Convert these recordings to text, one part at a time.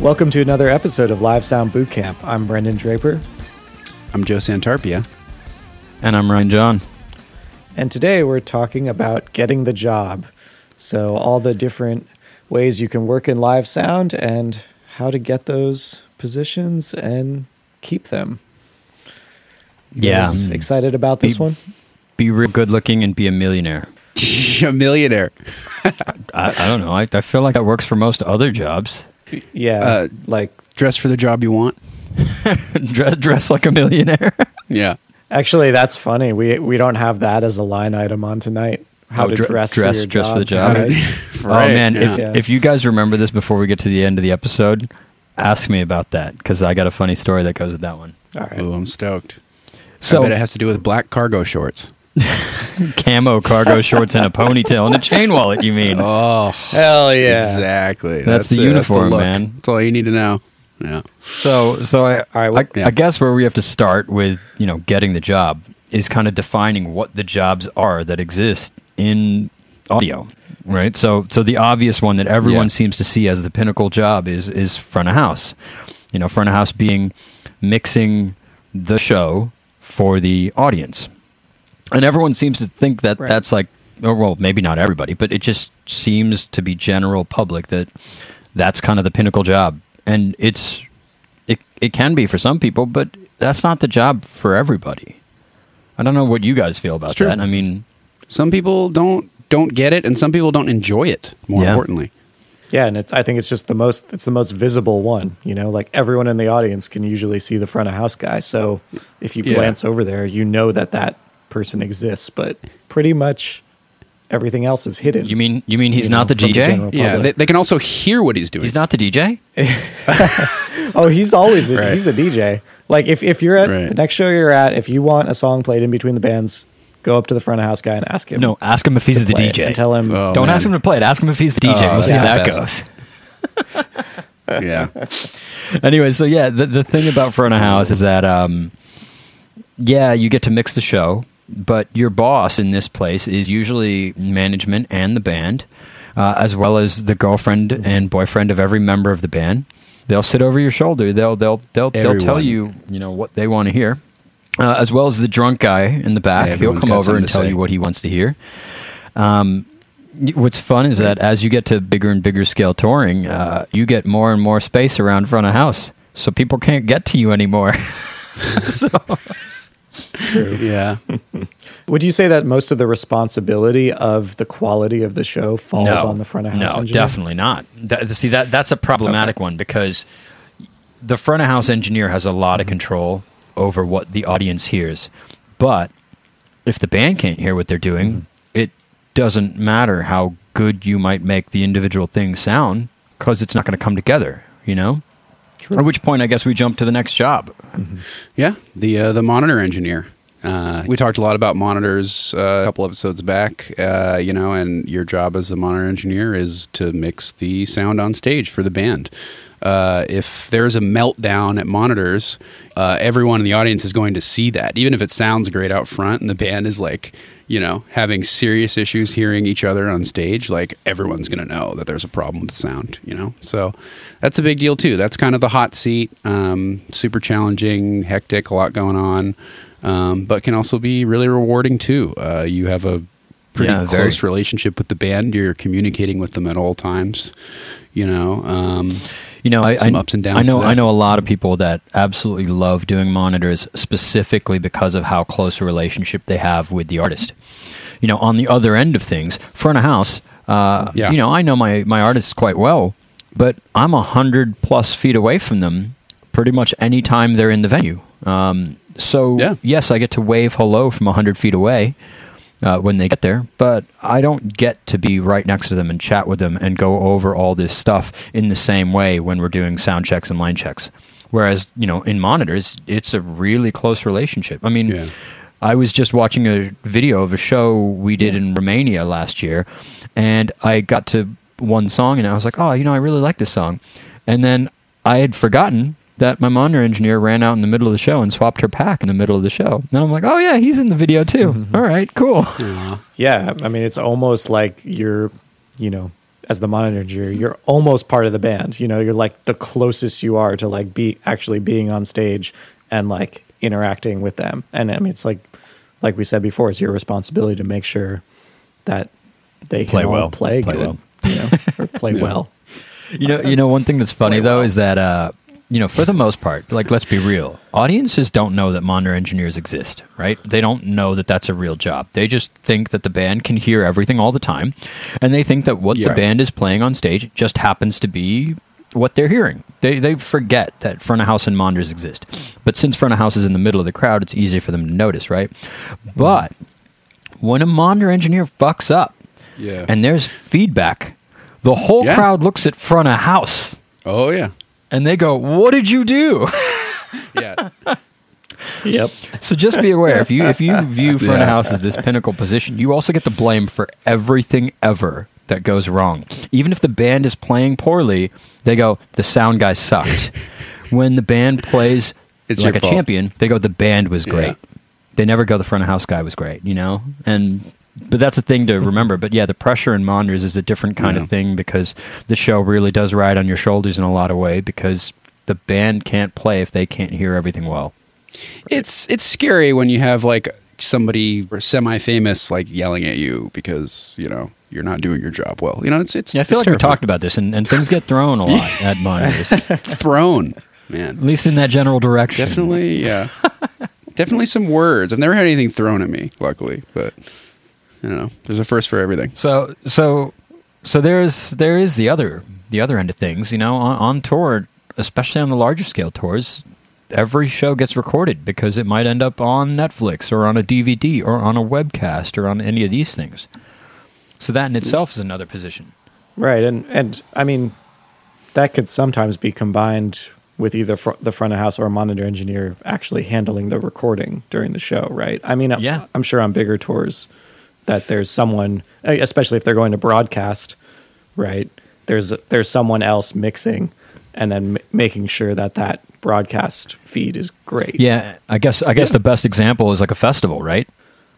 Welcome to another episode of Live Sound Bootcamp. I'm Brendan Draper, I'm Joe Santarpia. And I'm Ryan John. and today we're talking about getting the job. So, all the different ways you can work in live sound and how to get those positions and keep them. You Yeah. guys mm. excited about this Be- one? Be real good looking and be a millionaire. a millionaire. I, I don't know. I, I feel like that works for most other jobs. Yeah. Uh, like, Dress for the job you want. dress dress like a millionaire. Yeah. actually, that's funny. We we don't have that as a line item on tonight. How Oh, to dre- dress, dress- for your dress job. for the job. right? Right, oh man, yeah. if Yeah. if you guys remember this before we get to the end of the episode, ask me about that because I got a funny story that goes with that one. All right. Oh, I'm stoked. So I bet it has to do with black cargo shorts. camo cargo shorts and a ponytail and a chain wallet. You mean? Oh, Hell yeah. exactly. That's the it. uniform, look. man. That's all you need to know. Yeah. So, so I, right, well- I, Yeah. I guess where we have to start with, you know, getting the job is kind of defining what the jobs are that exist in audio, right? So, so the obvious one that everyone Yeah. seems to see as the pinnacle job is is front of house. You know, front of house being mixing the show for the audience, and everyone seems to think that Right. that's like, or well, maybe not everybody, but it just seems to be general public that that's kind of the pinnacle job, and it's it it can be for some people, but that's not the job for everybody. I don't know what you guys feel about that. I mean, Some people don't don't get it, and some people don't enjoy it. More Yeah. importantly, Yeah, and it's I think it's just the most it's the most visible one. You know, like everyone in the audience can usually see the front of house guy. So if you Yeah. glance over there, you know that that person exists. But pretty much everything else is hidden. you mean you mean he's You know, not the from the DJ? general yeah, they, they can also hear what he's doing. he's not the DJ. oh, he's always the Right. he's the DJ. Like if if you're at Right. the next show you're at, if you want a song played in between the bands, go up to the front of house guy and ask him. No, ask him if he's the DJ. and tell him. Oh, Don't man. ask him to play it. Ask him if he's the DJ. Oh, we'll see how that goes. yeah. anyway, so yeah, the, the thing about front of house is that, um, yeah, you get to mix the show, but your boss in this place is usually management and the band, uh, as well as the girlfriend and boyfriend of every member of the band. They'll sit over your shoulder. They'll they'll they'll they'll tell you you know what they want to hear, uh, as well as the drunk guy in the back. He'll come over and tell say. you what he wants to hear. Um, what's fun is that as you get to bigger and bigger scale touring, uh, you get more and more space around front of house, so people can't get to you anymore. so, Yeah. Would you say that most of the responsibility of the quality of the show falls on the front of house? No, engineer? definitely not. That, see that that's a problematic one because the front of house engineer has a lot of Mm-hmm. control over what the audience hears, but if the band can't hear what they're doing, Mm-hmm. it doesn't matter how good you might make the individual things sound because it's not going to come together. You know. At which point, I guess we jump to the next job. Yeah, the uh, the monitor engineer. Uh, we talked a lot about monitors uh, a couple episodes back, uh, you know, and your job as the monitor engineer is to mix the sound on stage for the band. Uh, if there's a meltdown at monitors, uh, everyone in the audience is going to see that, even if it sounds great out front and the band is like, you know, having serious issues hearing each other on stage, like everyone's going to know that there's a problem with the sound, you know? So that's a big deal too. That's kind of the hot seat, um, super challenging, hectic, a lot going on, um, but can also be really rewarding too. Uh, you have a pretty Yeah, very. close relationship with the band. You're communicating with them at all times, you know? Um, You know, I, Some I, ups and downs I know, I know a lot of people that absolutely love doing monitors specifically because of how close a relationship they have with the artist. You know, on the other end of things, front of house, uh, Yeah. you know, I know my, my artists quite well, but I'm a hundred plus feet away from them pretty much any time they're in the venue. Um, so Yeah. yes, I get to wave hello from a hundred feet away uh, when they get there, but I don't get to be right next to them and chat with them and go over all this stuff in the same way when we're doing sound checks and line checks. Whereas, you know, in monitors, it's a really close relationship. I mean, Yeah. I was just watching a video of a show we did in Romania last year, and I got to one song and I was like, oh, you know, I really like this song. And then I had forgotten that my monitor engineer ran out in the middle of the show and swapped her pack in the middle of the show. And I'm like, oh, yeah, he's in the video too. All right, cool. Yeah, I mean, it's almost like you're, you know, as the monitor engineer, you're almost part of the band. You know, you're like the closest you are to like be actually being on stage and like interacting with them. And I mean, it's like like we said before, it's your responsibility to make sure that they can Play all well. play, Play good, well. you know, or play well. You know, you know, one thing that's funny Play though well. is that uh, you know, for the most part, like let's be real, audiences don't know that monitor engineers exist, right? They don't know that that's a real job. They just think that the band can hear everything all the time, and they think that what Yeah. the band is playing on stage just happens to be what they're hearing. They they forget that front of house and monitors exist. But since front of house is in the middle of the crowd, it's easier for them to notice, right? But when a monitor engineer fucks up Yeah. and there's feedback, the whole Yeah. crowd looks at front of house oh yeah. And they go, "What did you do?" Yeah. Yep. so just be aware if you if you view front Yeah. of house as this pinnacle position, you also get the blame for everything ever that goes wrong. Even if the band is playing poorly, they go, "The sound guy sucked." when the band plays It's like a fault. champion, they go, "The band was great." Yeah. They never go, "The front of house guy was great," you know? And but that's a thing to remember. But yeah, the pressure in monitors is a different kind Yeah. of thing because the show really does ride on your shoulders in a lot of way because the band can't play if they can't hear everything well. It's it's scary when you have like somebody semi famous like yelling at you because you know you're not doing your job well. You know, it's it's. Yeah, I feel like we talked about this, and, and things get thrown a lot at monitors, thrown, man. At least in that general direction. Definitely, yeah. Definitely some words. I've never had anything thrown at me, luckily, but I don't know. There's a first for everything. So, so, so there's there is the other the other end of things. You know, on, on tour, especially on the larger scale tours, every show gets recorded because it might end up on Netflix or on a DVD or on a webcast or on any of these things. So that in itself is another position. Right, and and I mean, that could sometimes be combined with either fr- the front of house or a monitor engineer actually handling the recording during the show. Right. I mean, I'm- Yeah. I'm sure on bigger tours that there's someone, especially if they're going to broadcast, right? There's there's someone else mixing, and then m- making sure that that broadcast feed is great. Yeah, I guess I guess the best example is like a festival, right?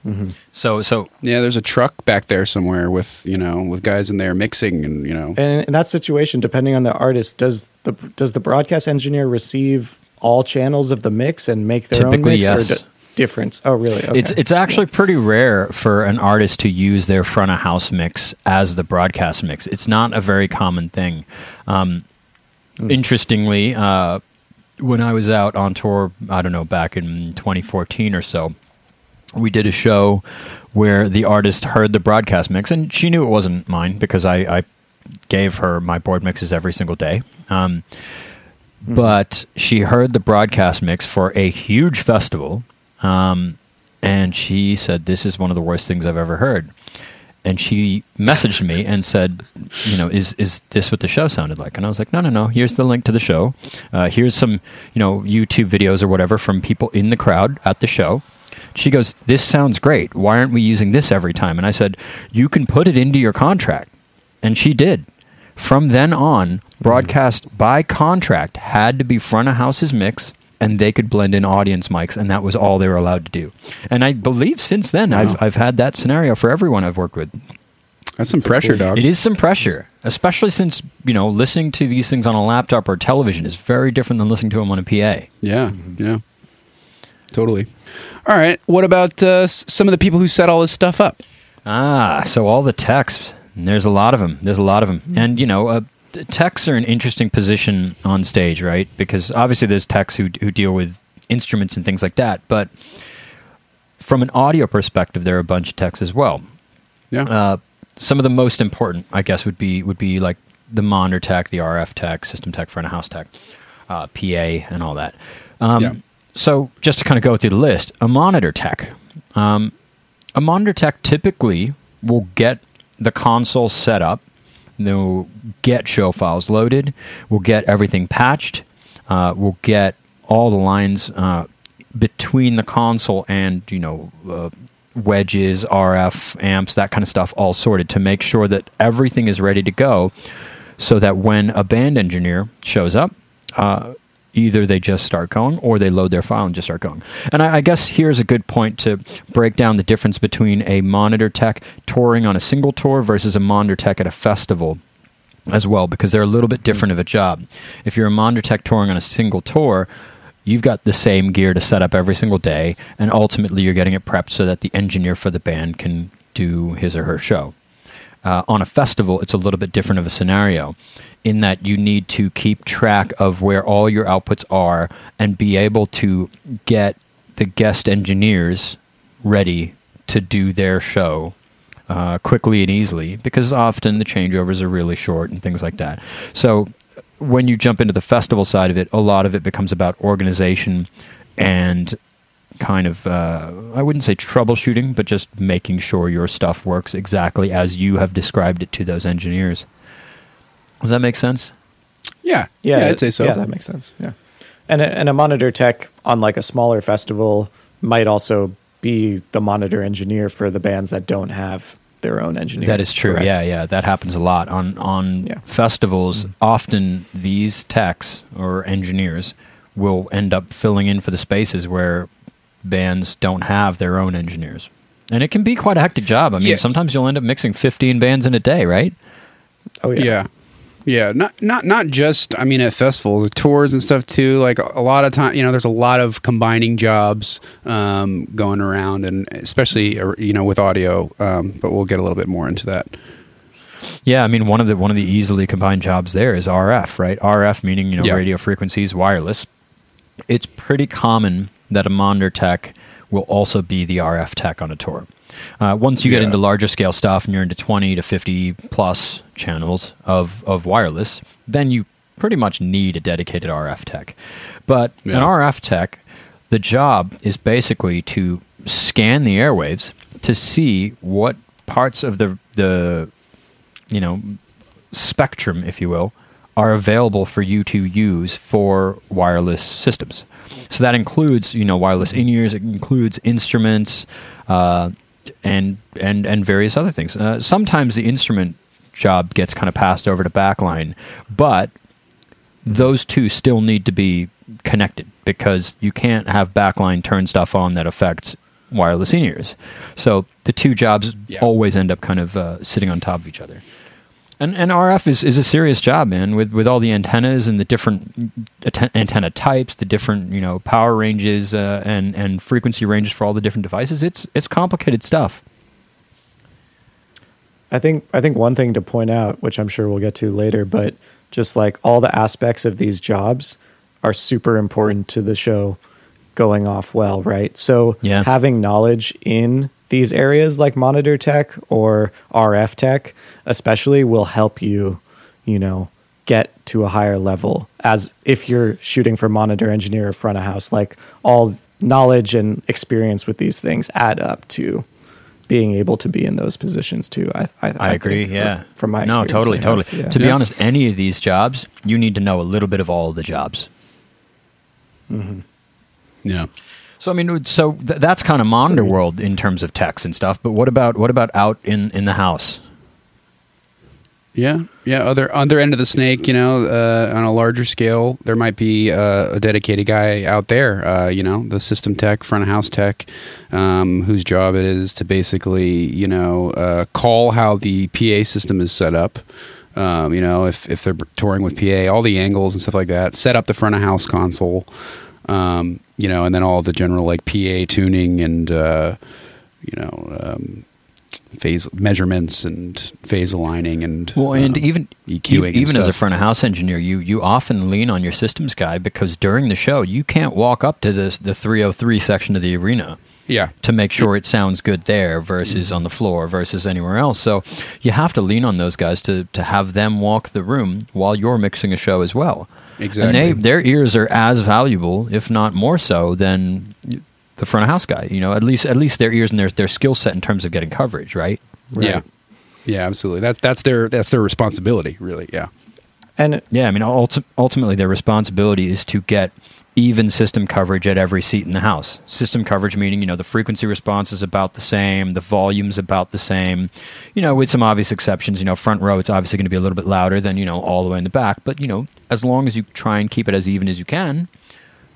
Mm-hmm. So so Yeah, there's a truck back there somewhere with you know with guys in there mixing and you know. And in that situation, depending on the artist, does the does the broadcast engineer receive all channels of the mix and make their Typically, own mix, yes. or d- difference? Oh, really? Okay. It's it's actually pretty rare for an artist to use their front of house mix as the broadcast mix. It's not a very common thing. Um, Interestingly, uh, when I was out on tour, I don't know, back in 2014 or so, we did a show where the artist heard the broadcast mix, and she knew it wasn't mine because I, I gave her my board mixes every single day. Um, But she heard the broadcast mix for a huge festival, um, and she said, "This is one of the worst things I've ever heard." And she messaged me and said, "You know, is is this what the show sounded like?" And I was like, "No, no, no. Here's the link to the show. Uh, here's some, you know, YouTube videos or whatever from people in the crowd at the show." She goes, "This sounds great. Why aren't we using this every time?" And I said, "You can put it into your contract." And she did. From then on, broadcast by contract had to be front of house's mix, and they could blend in audience mics, and that was all they were allowed to do. And I believe since then, I've, I've had that scenario for everyone I've worked with. That's some pressure, dog. It is some pressure, especially since you know listening to these things on a laptop or television is very different than listening to them on a PA. Yeah, yeah, totally. All right. What about uh, some of the people who set all this stuff up? Ah, so all the techs. There's a lot of them. There's a lot of them, and you know, uh, techs are an interesting position on stage, right? Because obviously there's techs who who deal with instruments and things like that, but from an audio perspective, there are a bunch of techs as well. Yeah. Uh, some of the most important, I guess, would be would be like the monitor tech, the RF tech, system tech, front of house tech, uh, PA, and all that. Um, Yeah. So just to kind of go through the list, a monitor tech. Um, a monitor tech typically will get the console set up. They'll get show files loaded. We'll get everything patched. Uh, we'll get all the lines uh, between the console and you know uh, wedges, RF amps, that kind of stuff, all sorted to make sure that everything is ready to go. So that when a band engineer shows up, uh, either they just start going or they load their file and just start going. And I, I guess here's a good point to break down the difference between a monitor tech touring on a single tour versus a monitor tech at a festival. as well because they're a little bit different of a job. If you're a monitor tech touring on a single tour, you've got the same gear to set up every single day, and ultimately you're getting it prepped so that the engineer for the band can do his or her show. Uh, on a festival, it's a little bit different of a scenario in that you need to keep track of where all your outputs are and be able to get the guest engineers ready to do their show uh, quickly and easily because often the changeovers are really short and things like that. So when you jump into the festival side of it, a lot of it becomes about organization and kind of uh, I wouldn't say troubleshooting, but just making sure your stuff works exactly as you have described it to those engineers. Does that make sense? Yeah, Yeah, yeah, I'd say so. Yeah, that makes sense. Yeah, and a, and a monitor tech on like a smaller festival might also be the monitor engineer for the bands that don't have their own engineer. That is true. correct? Yeah, yeah, that happens a lot on on Yeah. festivals. Often these techs or engineers will end up filling in for the spaces where bands don't have their own engineers, and it can be quite a hectic job. I mean, Yeah. sometimes you'll end up mixing fifteen bands in a day, right? Oh yeah. yeah. Yeah, not not not just I mean at festivals, tours and stuff too. Like a lot of time, you know, there's a lot of combining jobs um, going around, and especially uh, you know with audio. Um, but we'll get a little bit more into that. Yeah, I mean one of the one of the easily combined jobs there is RF, right? RF meaning you know Yeah. radio frequencies, wireless. It's pretty common that a monitor tech will also be the RF tech on a tour. Uh, once you get into larger scale stuff and you're into 20 to 50 plus channels of, of wireless, then you pretty much need a dedicated RF tech. But an RF tech, the job is basically to scan the airwaves to see what parts of the the you know spectrum, if you will, are available for you to use for wireless systems. So that includes, you know, wireless in-ears. It includes instruments, uh, and and and various other things. Uh, sometimes the instrument job gets kind of passed over to backline, but those two still need to be connected because you can't have backline turn stuff on that affects wireless in-ears. So the two jobs Yeah. always end up kind of uh, sitting on top of each other. And, and RF is, is a serious job, man. With with all the antennas and the different atten- antenna types, the different you know power ranges uh, and and frequency ranges for all the different devices. It's it's complicated stuff. I think I think one thing to point out, which I'm sure we'll get to later, but just like all the aspects of these jobs are super important to the show going off well, right? So Yeah. having knowledge in these areas like monitor tech or RF tech, especially, will help you, you know, get to a higher level as if you're shooting for monitor engineer or front of house. Like all knowledge and experience with these things add up to being able to be in those positions too. I I, I, agree. think, yeah. From my no, experience, totally, they totally. have, yeah. To be Yeah. honest, any of these jobs, you need to know a little bit of all of the jobs. Mm-hmm. Yeah. So I mean, so th- that's kind of monitor world in terms of techs and stuff. But what about what about out in in the house? Yeah, yeah. Other other end of the snake, you know, uh, on a larger scale, there might be uh, a dedicated guy out there, uh, you know, the system tech, front of house tech, um, whose job it is to basically, you know, uh, call how the PA system is set up. Um, you know, if if they're touring with PA, all the angles and stuff like that, set up the front of house console. Um, you know, and then all the general like PA tuning and uh, you know. Um, phase measurements and phase aligning and Well, and um, even EQing even as a front of house engineer, you you often lean on your systems guy because during the show you can't walk up to the the 303 section of the arena yeah to make sure it sounds good there versus on the floor versus anywhere else. So you have to lean on those guys to to have them walk the room while you're mixing a show as well. Exactly. And they their ears are as valuable, if not more so, than the front of house guy. You know, at least at least their ears and their their skill set in terms of getting coverage, right? yeah yeah absolutely that's that's their that's their responsibility really yeah And Yeah, I mean, ulti- ultimately, their responsibility is to get even system coverage at every seat in the house. System coverage meaning, you know, the frequency response is about the same, the volume's about the same, you know, with some obvious exceptions. You know, front row, it's obviously going to be a little bit louder than, you know, all the way in the back. But, you know, as long as you try and keep it as even as you can,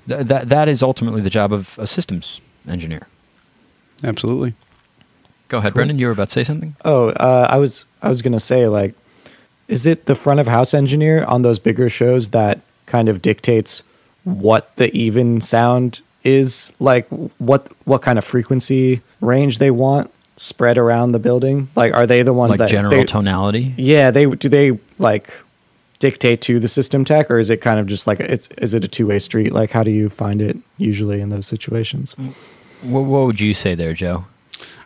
th- that, that is ultimately the job of a systems engineer. absolutely Go ahead, Brendan. You were about to say something? Oh, uh, I was I was gonna say like is it the front of house engineer on those bigger shows that kind of dictates what the even sound is like what what kind of frequency range they want spread around the building like are they the ones like that general they, tonality. yeah they do they like dictate to the system tech or is it kind of just like it's is it a two-way street like how do you find it usually in those situations What, what would you say there, Joe?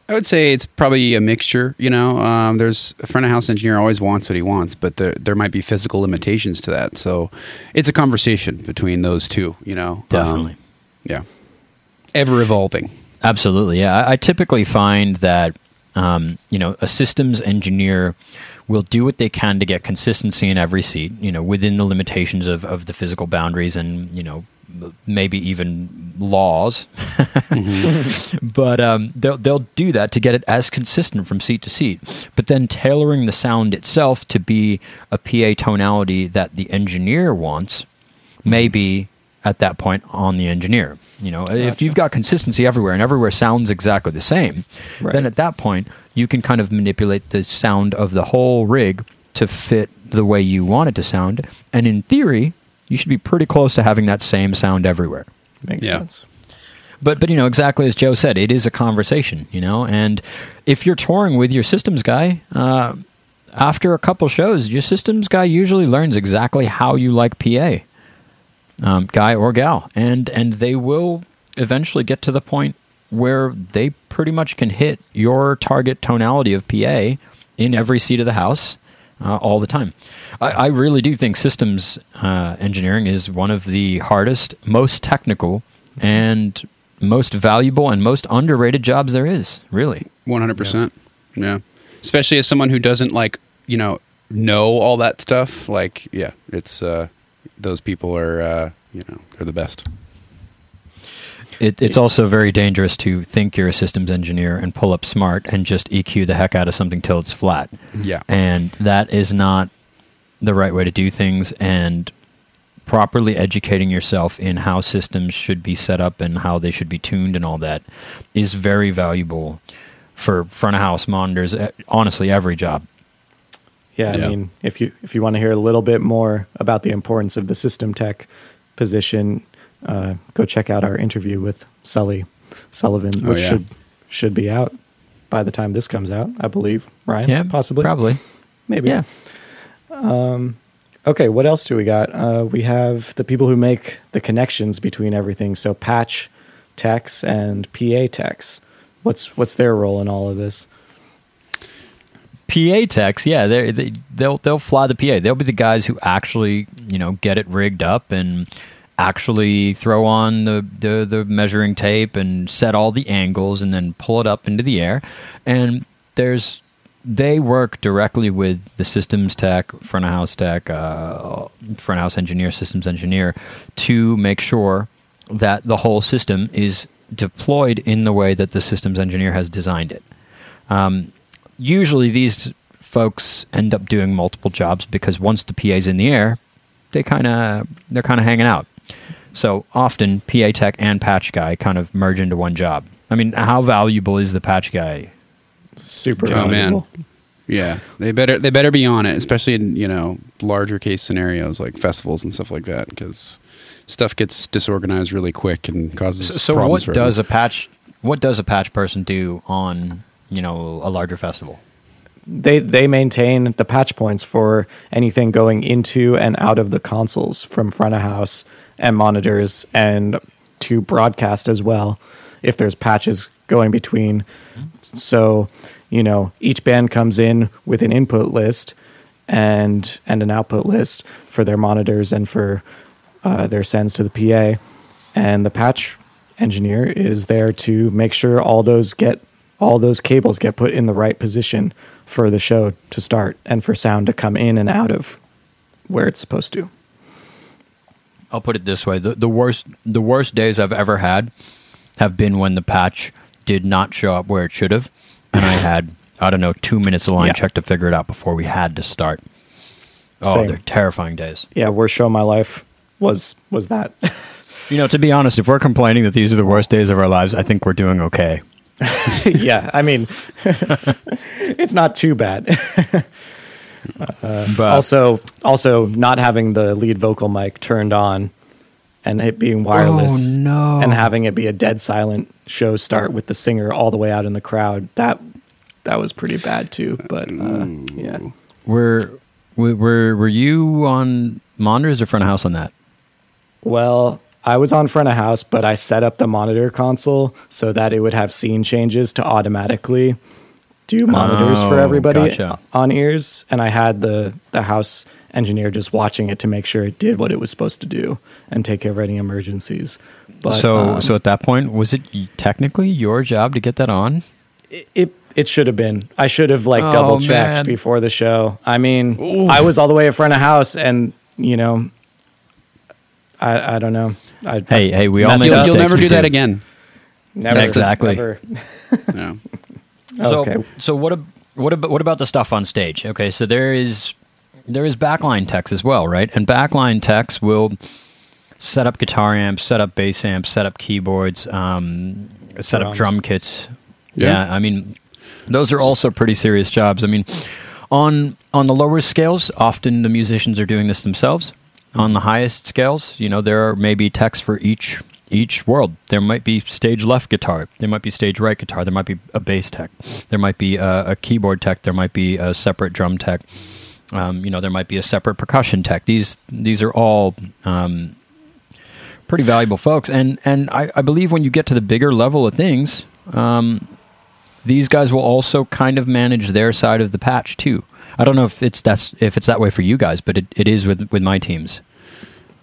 I would say it's probably a mixture. You know, um, there's a front of house engineer always wants what he wants, but there there might be physical limitations to that. So it's a conversation between those two. You know, Um, Definitely. yeah, ever evolving. Absolutely, yeah. I, I typically find that um, you know a systems engineer will do what they can to get consistency in every seat. You know, within the limitations of, of the physical boundaries and you know maybe even laws. but um, they'll they'll do that to get it as consistent from seat to seat. But then tailoring the sound itself to be a PA tonality that the engineer wants may be at that point on the engineer. You know, if you've got consistency everywhere and everywhere sounds exactly the same, Right. then at that point you can kind of manipulate the sound of the whole rig to fit the way you want it to sound. And in theory, you should be pretty close to having that same sound everywhere. makes Yeah. sense But but you know exactly as Joe said, it is a conversation. You know, and if you're touring with your systems guy, uh, after a couple shows, your systems guy usually learns exactly how you like PA, um, guy or gal, and and they will eventually get to the point where they pretty much can hit your target tonality of PA in every seat of the house. Uh, all the time. I, I really do think systems uh, engineering is one of the hardest, most technical, and most valuable and most underrated jobs there is. Really, One hundred percent. Yeah, especially as someone who doesn't like you know know all that stuff. Like, yeah, it's uh, those people are uh, you know they're the best. It, it's also very dangerous to think you're a systems engineer and pull up Smaart and just EQ the heck out of something till it's flat. Yeah, and that is not the right way to do things and properly educating yourself in how systems should be set up and how they should be tuned and all that is very valuable for front of house monitors eh, honestly every job Yeah, Yeah. I mean, if you if you want to hear a little bit more about the importance of the system tech position, uh, go check out our interview with Sully Sullivan, Oh, which yeah. should should be out by the time this comes out, I believe. Ryan, yeah possibly, probably maybe. yeah Okay, what else do we got? Uh, we have the people who make the connections between everything. So patch techs and PA techs. What's what's their role in all of this? PA techs, yeah, they're, they they'll they'll fly the PA. They'll be the guys who actually you know get it rigged up and actually throw on the, the the measuring tape and set all the angles and then pull it up into the air. And there's they work directly with the systems tech, front of house tech, uh, front of house engineer, systems engineer to make sure that the whole system is deployed in the way that the systems engineer has designed it Um, usually these folks end up doing multiple jobs because once the PA's in the air, they kind of they're kind of hanging out. So often PA tech and patch guy kind of merge into one job. I mean, how valuable is the patch guy? Super Oh man, valuable. yeah. They better they better be on it, especially in you know larger case scenarios like festivals and stuff like that, because stuff gets disorganized really quick and causes. So, so problems what for does everyone. a patch what does a patch person do on, you know, a larger festival? they they maintain the patch points for anything going into and out of the consoles from front of house and monitors and to broadcast as well if there's patches going between so you know each band comes in with an input list and and an output list for their monitors and for uh, their sends to the PA and the patch engineer is there to make sure all those get all those cables get put in the right position for the show to start and for sound to come in and out of where it's supposed to. I'll put it this way: the, the worst the worst days I've ever had have been when the patch did not show up where it should have, and I had I don't know two minutes of line Yeah. check to figure it out before we had to start. Oh, Same. they're terrifying days. Yeah, worst show of my life was was that. You know, to be honest, if we're complaining that these are the worst days of our lives, I think we're doing okay. yeah, I mean, it's not too bad. but also, also not having the lead vocal mic turned on and it being wireless Oh, no. and having it be a dead silent show start with the singer all the way out in the crowd. That that was pretty bad too. But uh, yeah, were were were were you on monitors or front of house on that? well, I was on front of house, but I set up the monitor console so that it would have scene changes to automatically do monitors for Oh, everybody gotcha. on ears, and I had the the house engineer just watching it to make sure it did what it was supposed to do and take care of any emergencies. But so um, so at that point, was it technically your job to get that on? it it should have been. I should have like Oh, double checked before the show. I mean, I was all the way in front of house, and you know, I I don't know. I, Hey, hey, we all make You'll, you'll never do that again. Never, Exactly. never. No. So, Okay. so what? ab- What about what about the stuff on stage? Okay, so there is there is backline techs as well, right? And backline techs will set up guitar amps, set up bass amps, set up keyboards, um, set up drum kits. Yeah. Yeah. I mean, those are also pretty serious jobs. I mean, on on the lower scales, often the musicians are doing this themselves. On the highest scales, you know, there are maybe techs for each each world. There might be stage left guitar. There might be stage right guitar. There might be a bass tech. There might be a, a keyboard tech. There might be a separate drum tech. Um, you know, there might be a separate percussion tech. These these are all um, pretty valuable folks. And and I, I believe when you get to the bigger level of things, um, these guys will also kind of manage their side of the patch too. I don't know if it's that's if it's that way for you guys, but it, it is with with my teams.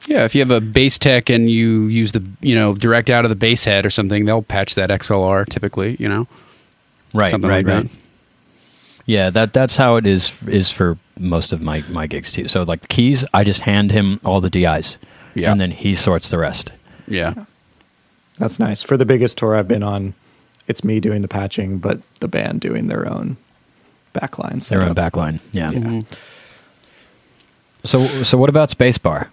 Yeah, if you have a bass tech and you use the you know direct out of the bass head or something, they'll patch that XLR typically. You know, Right, something right, like right. that. Yeah, that that's how it is is for most of my my gigs too. So like keys, I just hand him all the DIs, Yeah. and then he sorts the rest. Yeah, That's nice. For the biggest tour I've been on, it's me doing the patching, but the band doing their own backline. Their own setup. backline. Yeah. Mm-hmm. So so what about Spacebar?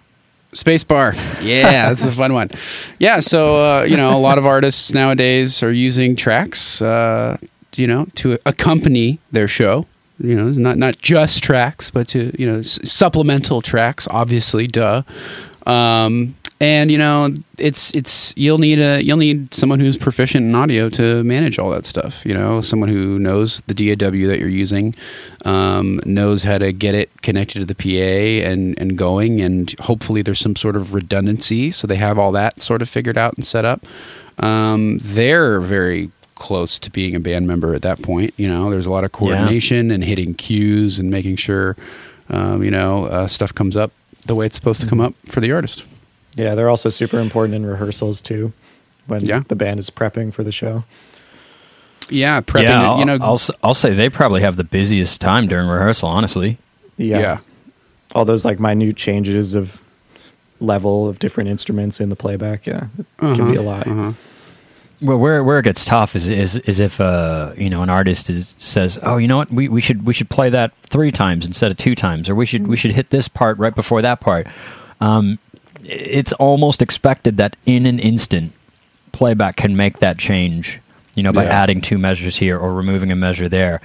Spacebar. Yeah, that's a fun one. Yeah, so uh, you know, a lot of artists nowadays are using tracks, uh, you know, to accompany their show. You know, not not just tracks, but to you know, s- supplemental tracks. Obviously, duh. Um, and you know, it's it's you'll need a you'll need someone who's proficient in audio to manage all that stuff. You know, someone who knows the DAW that you're using, um, knows how to get it connected to the PA and and going, and hopefully there's some sort of redundancy, so they have all that sort of figured out and set up. Um, they're very close to being a band member at that point. You know, there's a lot of coordination and hitting cues and making sure, um, you know, uh, stuff comes up the way it's supposed to come up for the artist. Yeah, they're also super important in rehearsals too, when Yeah. the band is prepping for the show. Yeah, prepping. yeah, it, I'll, you know, I'll s- I'll say they probably have the busiest time during rehearsal. Honestly, Yeah. yeah. all those like minute changes of level of different instruments in the playback. Yeah, it can be a lot. uh-huh. Well, where where it gets tough is is, is if uh, you know an artist is, says, "Oh, you know what? We, we should we should play that three times instead of two times, or we should we should hit this part right before that part." Um, it's almost expected that in an instant, playback can make that change. You know, by Yeah. adding two measures here or removing a measure there.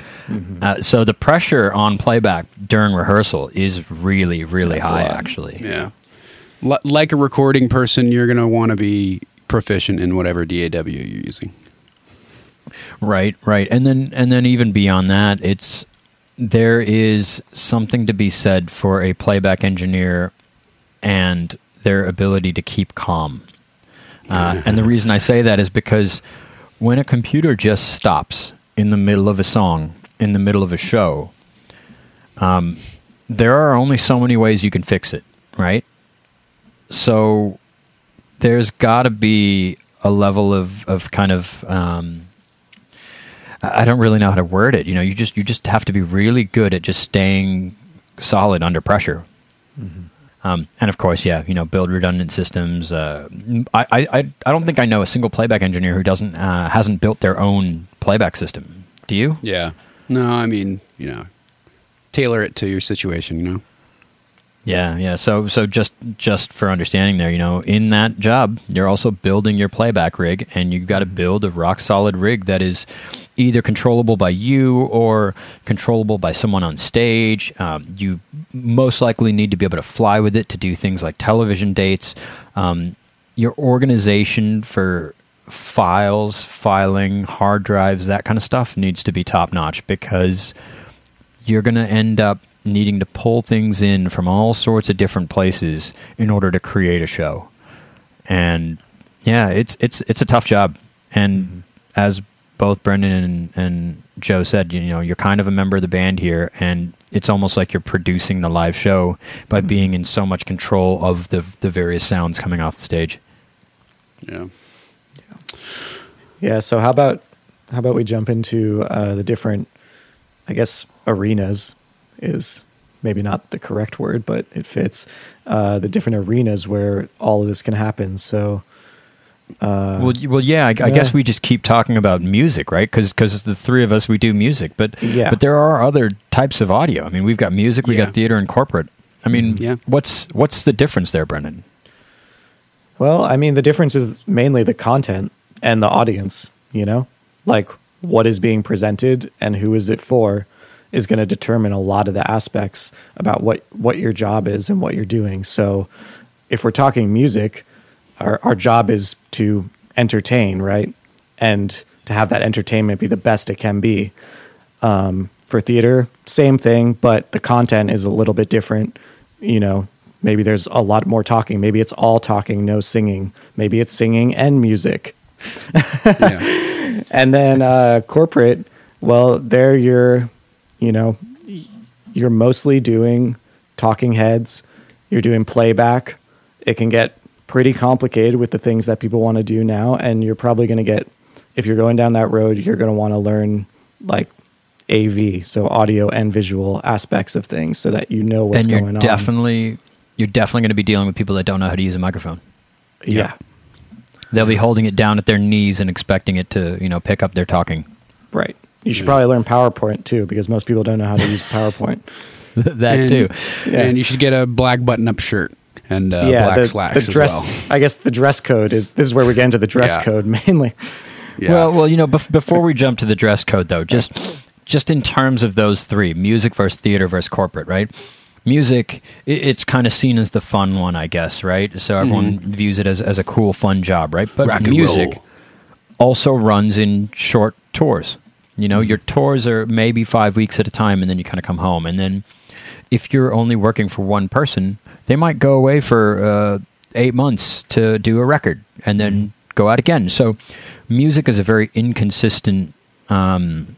Uh, so the pressure on playback during rehearsal is really really That's high. Actually, Yeah. L- like a recording person, you're going to want to be proficient in whatever DAW you're using. Right, right. And then and then even beyond that, it's there is something to be said for a playback engineer and their ability to keep calm. Uh, and the reason I say that is because when a computer just stops in the middle of a song, in the middle of a show, um, there are only so many ways you can fix it, right? So there's got to be a level of, of kind of um, I don't really know how to word it. You know, you just you just have to be really good at just staying solid under pressure. Um, and of course, yeah, you know, build redundant systems. Uh, I, I I don't think I know a single playback engineer who doesn't uh, hasn't built their own playback system. Do you? Yeah. No, I mean, you know, tailor it to your situation, you know? Yeah, yeah. So, so just just for understanding there, you know, in that job, you're also building your playback rig, and you've got to build a rock solid rig that is either controllable by you or controllable by someone on stage. Um, you most likely need to be able to fly with it to do things like television dates. Um, your organization for files, filing, hard drives, that kind of stuff needs to be top notch because you're going to end up needing to pull things in from all sorts of different places in order to create a show. And yeah, it's it's it's a tough job. And mm-hmm. as both Brendan and, and Joe said, you know, you're kind of a member of the band here, and it's almost like you're producing the live show by mm-hmm. being in so much control of the the various sounds coming off the stage. Yeah. Yeah. Yeah. So how about how about we jump into uh, the different, I guess, arenas is maybe not the correct word, but it fits. Uh, the different arenas where all of this can happen. So uh, well, well, yeah. I, I guess we just keep talking about music, right? Because the three of us we do music, but yeah. but there are other types of audio. I mean, we've got music, we yeah. got theater and corporate. I mean, yeah. what's what's the difference there, Brendan? Well, I mean, the difference is mainly the content and the audience. You know, like what is being presented and who is it for is going to determine a lot of the aspects about what what your job is and what you're doing. So, if we're talking music our, our job is to entertain, right? And to have that entertainment be the best it can be. Um, for theater, same thing, but the content is a little bit different. You know, maybe there's a lot more talking. Maybe it's all talking, no singing. Maybe it's singing and music. yeah. And then uh, corporate, well, there you're, you know, you're mostly doing talking heads. You're doing playback. It can get pretty complicated with the things that people want to do now. And you're probably going to get, if you're going down that road, you're going to want to learn like AV, so audio and visual aspects of things, so that you know what's and you're going definitely, on. You're definitely going to be dealing with people that don't know how to use a microphone. Yeah. yeah. They'll be holding it down at their knees and expecting it to, you know, pick up their talking. Right. You should yeah. probably learn PowerPoint too, because most people don't know how to use PowerPoint. that and, too. Yeah. And you should get a black button-up shirt and uh, yeah, black the, slacks the dress, well. I guess the dress code is this is where we get into the dress yeah. code mainly. Yeah. Well, well, you know, bef- before we jump to the dress code, though, just just in terms of those three, music versus theater versus corporate, right? Music, it, it's kind of seen as the fun one, I guess, right? So everyone mm-hmm. views it as, as a cool, fun job, right? But Rock music also runs in short tours. You know, mm-hmm. your tours are maybe five weeks at a time, and then you kind of come home. And then if you're only working for one person, they might go away for uh, eight months to do a record and then mm-hmm. go out again. So, music is a very inconsistent um,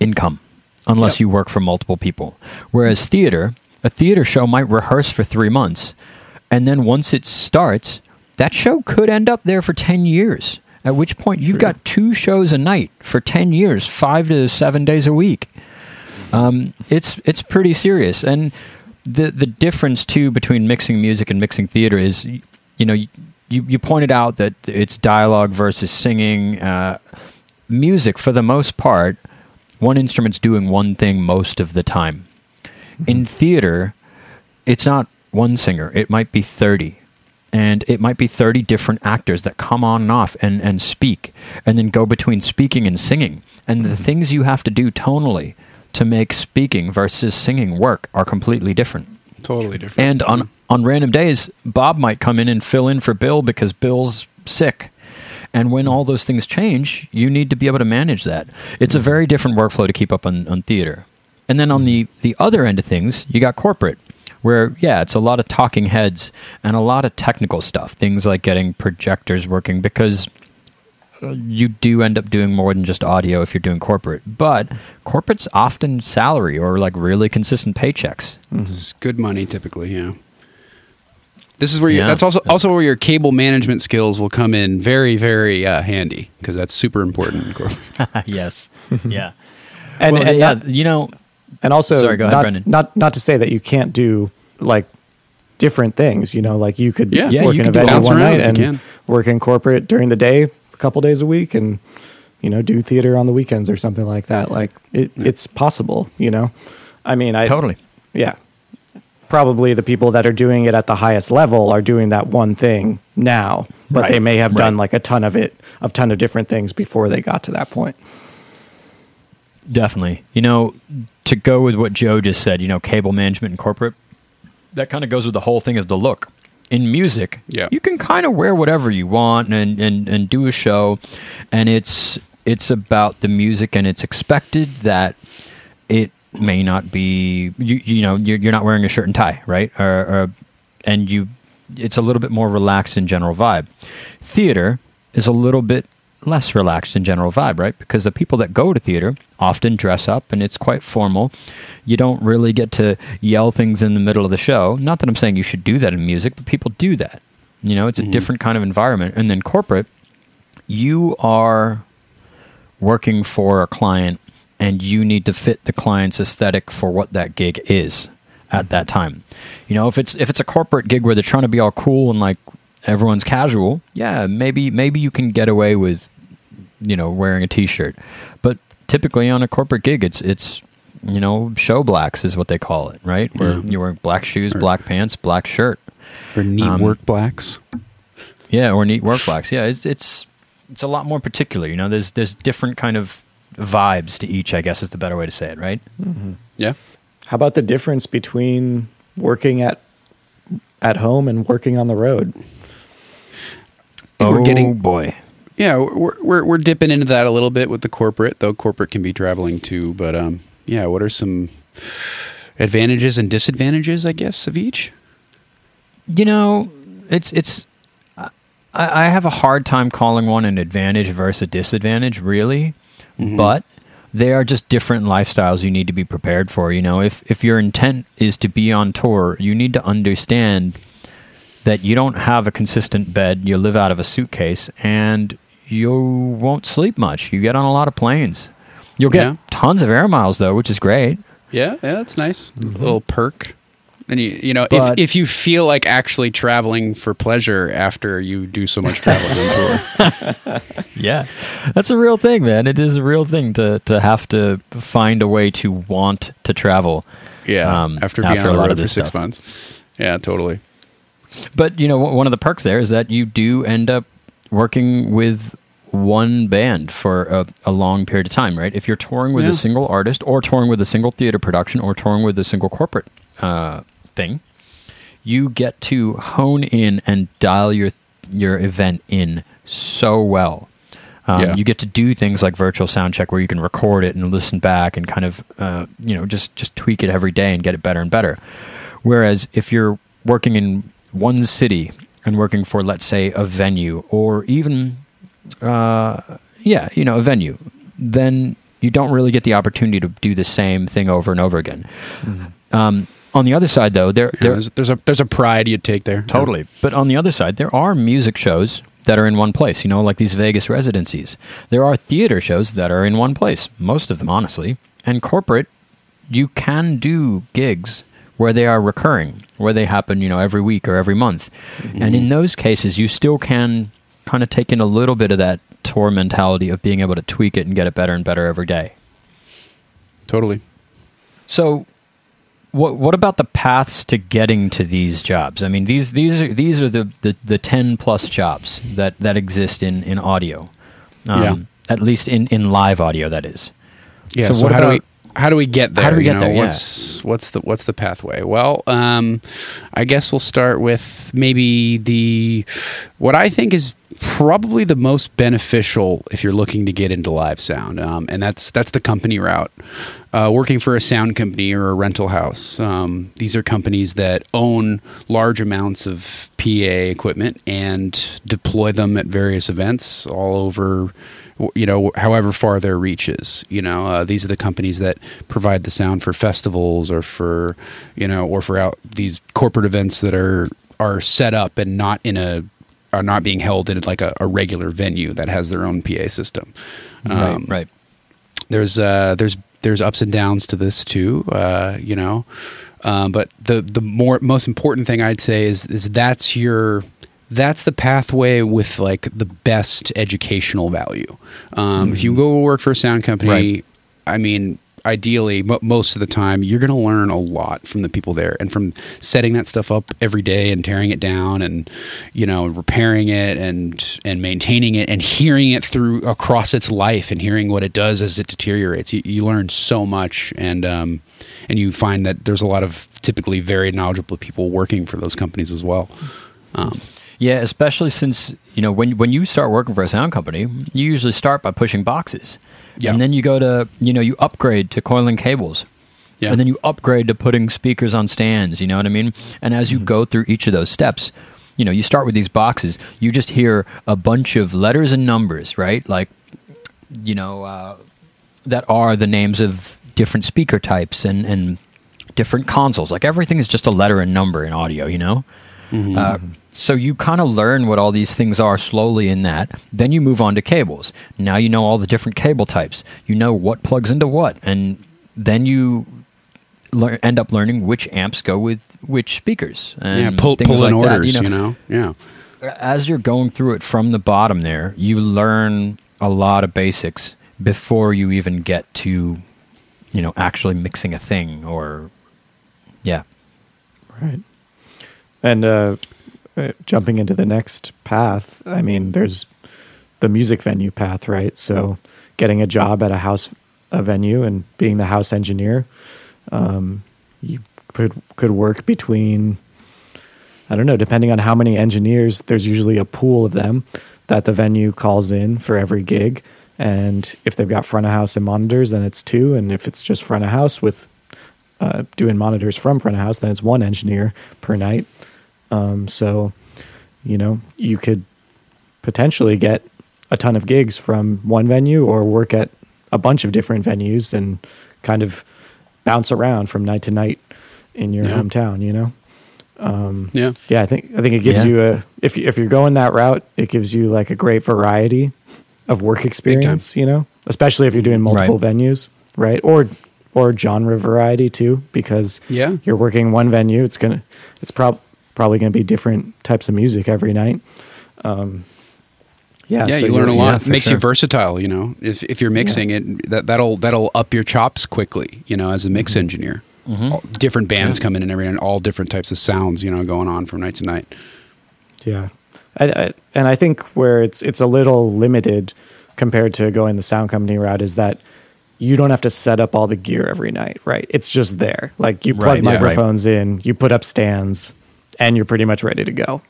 income unless yep. you work for multiple people. Whereas theater, a theater show might rehearse for three months, and then once it starts, that show could end up there for 10 years. At which point, you've True. got two shows a night for 10 years, five to seven days a week. Um, it's it's pretty serious, and the the difference too between mixing music and mixing theater is, you know, you you pointed out that it's dialogue versus singing. Uh, music, for the most part, one instrument's doing one thing most of the time. Mm-hmm. In theater, it's not one singer; it might be thirty and it might be 30 different actors that come on and off and, and speak and then go between speaking and singing and the mm-hmm. things you have to do tonally to make speaking versus singing work are completely different. Totally different. And on on random days, Bob might come in and fill in for Bill because Bill's sick. And when all those things change, you need to be able to manage that. It's a mm-hmm. very different workflow to keep up on, on theater. And then on the, the other end of things, you got corporate, where, yeah, it's a lot of talking heads and a lot of technical stuff. Things like getting projectors working because you do end up doing more than just audio if you're doing corporate. But corporate's often salary or like really consistent paychecks. Mm-hmm. good money typically, yeah. This is where you, yeah. that's also also where your cable management skills will come in very very uh, handy because that's super important in corporate. yes, yeah, and, well, and yeah, not, you know, and also sorry, go ahead, not, Brendan. Not not to say that you can't do like different things. You know, like you could yeah, work yeah, in a venue one night and work in corporate during the day couple days a week and you know do theater on the weekends or something like that like it, it's possible you know i mean i totally yeah probably the people that are doing it at the highest level are doing that one thing now but right. they may have right. done like a ton of it a ton of different things before they got to that point Definitely. You know, to go with what Joe just said, you know, cable management and corporate, that kind of goes with the whole thing of the look. In music, Yeah. you can kind of wear whatever you want and, and, and do a show, and it's it's about the music, and it's expected that it may not be you you know you're, you're not wearing a shirt and tie, right? Or, or and you it's a little bit more relaxed in general vibe. Theater is a little bit less relaxed in general vibe, right? Because the people that go to theater often dress up and it's quite formal. You don't really get to yell things in the middle of the show. Not that I'm saying you should do that in music, but people do that. You know, it's a mm-hmm. different kind of environment. And then corporate, you are working for a client and you need to fit the client's aesthetic for what that gig is at that time. You know, if it's if it's a corporate gig where they're trying to be all cool and like everyone's casual, yeah, maybe maybe you can get away with you know wearing a t-shirt. But typically on a corporate gig it's it's you know, show blacks is what they call it, right? Where you're wearing black shoes, black pants, black shirt. Or neat Um, work blacks. Yeah, or neat work blacks. Yeah, it's it's it's a lot more particular. You know, there's there's different kind of vibes to each. I guess is the better way to say it, right? Yeah. How about the difference between working at at home and working on the road? Oh we're oh getting- boy. Yeah, we're, we're we're dipping into that a little bit with the corporate, though corporate can be traveling too. But um, yeah, what are some advantages and disadvantages, I guess, of each? You know, it's it's. I, I have a hard time calling one an advantage versus a disadvantage, really, but they are just different lifestyles you need to be prepared for. You know, if if your intent is to be on tour, you need to understand that you don't have a consistent bed. You live out of a suitcase, and you won't sleep much. You get on a lot of planes. You'll get Yeah. tons of air miles though, which is great. Yeah, yeah, that's nice. A little perk. And you, you know, But- if if you feel like actually traveling for pleasure after you do so much traveling on tour, Yeah, that's a real thing, man. It is a real thing to to have to find a way to want to travel. yeah, Um, after being after on a the lot road of for this six stuff. months, yeah, totally. But you know, one one of the perks there is that you do end up working with one band for a, a long period of time, right? If you're touring with Yeah. a single artist, or touring with a single theater production, or touring with a single corporate uh, thing, you get to hone in and dial your your event in so well. Um, Yeah. You get to do things like virtual sound check, where you can record it and listen back, and kind of uh, you know just just tweak it every day and get it better and better. Whereas if you're working in one city and working for, let's say, a venue or even, uh, yeah, you know, a venue, then you don't really get the opportunity to do the same thing over and over again. Um, on the other side, though, there, Yeah, there there's, there's a there's a pride you'd take there. Totally. But on the other side, there are music shows that are in one place, you know, like these Vegas residencies. There are theater shows that are in one place, most of them, honestly. And corporate, you can do gigs where they are recurring, where they happen, you know, every week or every month. And in those cases, you still can kind of take in a little bit of that tour mentality of being able to tweak it and get it better and better every day. Totally. So, what what about the paths to getting to these jobs? I mean, these these are these are the, the, the ten plus jobs that, that exist in in audio, um, Yeah. At least in, in live audio, that is. Yeah. So So, what how do about- we how do we get there? How do we you get know, there? Yeah. What's what's the what's the pathway? Well, um, I guess we'll start with maybe the what I think is probably the most beneficial if you're looking to get into live sound, um, and that's that's the company route. Uh, working for a sound company or a rental house. Um, these are companies that own large amounts of PA equipment and deploy them at various events all over you know however far their reach is you know uh, these are the companies that provide the sound for festivals or for you know or for out these corporate events that are are set up and not in a are not being held in like a, a regular venue that has their own PA system Um, right. Right. there's uh there's there's ups and downs to this too uh you know um, but the the more most important thing I'd say is is that's your that's the pathway with like the best educational value um, if you go work for a sound company Right. I mean ideally, mo most of the time, you're going to learn a lot from the people there, and from setting that stuff up every day and tearing it down, and you know, repairing it and and maintaining it, and hearing it through across its life, and hearing what it does as it deteriorates. You, you learn so much, and um, and you find that there's a lot of typically very knowledgeable people working for those companies as well. Um, Yeah, especially since you know when when you start working for a sound company, you usually start by pushing boxes, Yeah. and then you go to you know you upgrade to coiling cables, Yeah. and then you upgrade to putting speakers on stands. You know what I mean? And as you go through each of those steps, you know you start with these boxes. You just hear a bunch of letters and numbers, right? Like you know uh, that are the names of different speaker types and and different consoles. Like everything is just a letter and number in audio. You know. Uh, so you kind of learn what all these things are slowly in that. Then you move on to cables. Now you know all the different cable types. You know what plugs into what, and then you lear- end up learning which amps go with which speakers. And yeah, pull, things pull in like that, orders, you know? Yeah. As you're going through it from the bottom, there you learn a lot of basics before you even get to, you know, actually mixing a thing or, yeah. Right. And uh, uh, jumping into the next path, I mean, there's the music venue path, right? So getting a job at a house a venue and being the house engineer, um, you could could work between. I don't know, depending on how many engineers, there's usually a pool of them that the venue calls in for every gig. And if they've got front of house and monitors, then it's two. And if it's just front of house with uh, doing monitors from front of house, then it's one engineer per night. Um, so, you know, you could potentially get a ton of gigs from one venue or work at a bunch of different venues and kind of bounce around from night to night in your Yeah. hometown, you know? Yeah. Yeah, I think I think it gives Yeah. you a if you, if you're going that route, it gives you like a great variety of work experience, you know, especially if you're doing multiple Right. venues, right? Or or genre variety too, because Yeah. you're working one venue, it's gonna it's prob- probably gonna be different types of music every night. Um, yeah, Yeah, so you learn a lot. yeah, It makes sure. you versatile. You know, if if you're mixing it, that that'll that'll up your chops quickly. You know, as a mix engineer, all, different bands come in and every and all different types of sounds. You know, going on from night to night. Yeah, I, I, and I think where it's it's a little limited compared to going the sound company route is that you don't have to set up all the gear every night, right? It's just there. Like you plug Right, yeah, right. microphones in, you put up stands, and you're pretty much ready to go.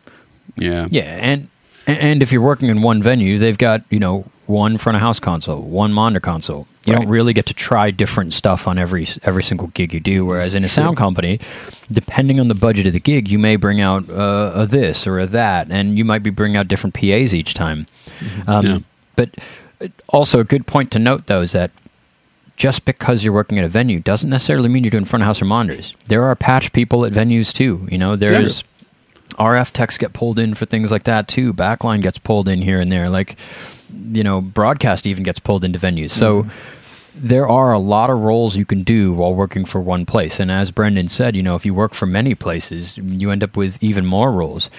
Yeah. Yeah, and and if you're working in one venue, they've got you know one front of house console, one monitor console. You Right. don't really get to try different stuff on every every single gig you do. Whereas in a sound company, depending on the budget of the gig, you may bring out uh, a this or a that, and you might be bringing out different PAs each time. Um, Yeah. But uh, also a good point to note though is that just because you're working at a venue doesn't necessarily mean you're doing front of house or monitors. There are patch people at venues too. You know, there's RF techs get pulled in for things like that too. Backline gets pulled in here and there. Like, you know, broadcast even gets pulled into venues. So mm-hmm. there are a lot of roles you can do while working for one place. And as Brendan said, you know, if you work for many places, you end up with even more roles.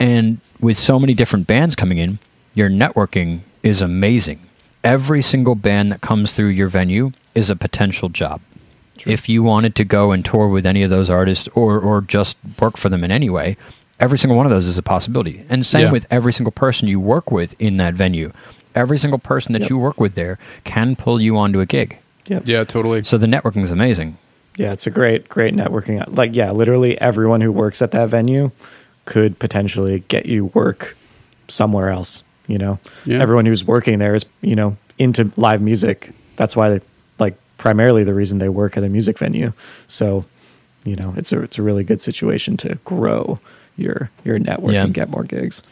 And with so many different bands coming in, your networking is amazing. Every single band that comes through your venue is a potential job. If you wanted to go and tour with any of those artists or, or just work for them in any way, every single one of those is a possibility. And same Yeah. with every single person you work with in that venue. Every single person that Yep. you work with there can pull you onto a gig. Yep. Yeah. Totally. So the networking is amazing. Yeah, it's a great, great networking. Like, yeah, literally everyone who works at that venue could potentially get you work somewhere else. You know, Yeah. everyone who's working there is, you know, into live music. That's why, they, like, primarily the reason they work at a music venue. So, you know, it's a it's a really good situation to grow your your network Yeah. and get more gigs.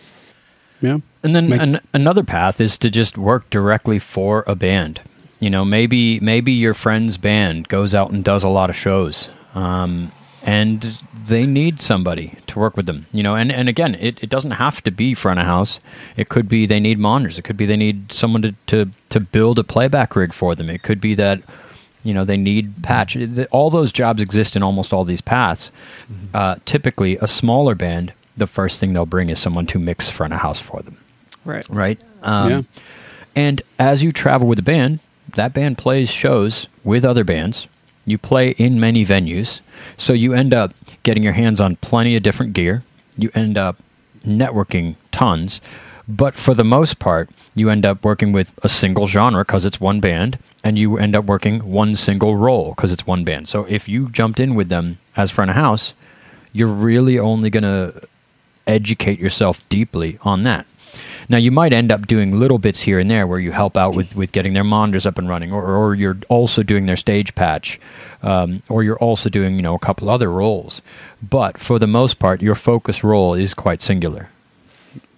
Yeah. And then Make- an, another path is to just work directly for a band. You know, maybe maybe your friend's band goes out and does a lot of shows, um, and they need somebody to work with them. You know, and, and again, it, it doesn't have to be front of house. It could be they need monitors. It could be they need someone to, to, to build a playback rig for them. It could be that you know they need patch. All those jobs exist in almost all these paths. Uh, typically, a smaller band, the first thing they'll bring is someone to mix front of house for them Right. right? Um, Yeah. And as you travel with a band, that band plays shows with other bands. You play in many venues, so you end up getting your hands on plenty of different gear. You end up networking tons, but for the most part, you end up working with a single genre because it's one band, and you end up working one single role because it's one band. So if you jumped in with them as front of house, you're really only going to educate yourself deeply on that. Now, you might end up doing little bits here and there where you help out with, with getting their monitors up and running, or, or you're also doing their stage patch, um, or you're also doing you know a couple other roles. But for the most part, your focus role is quite singular.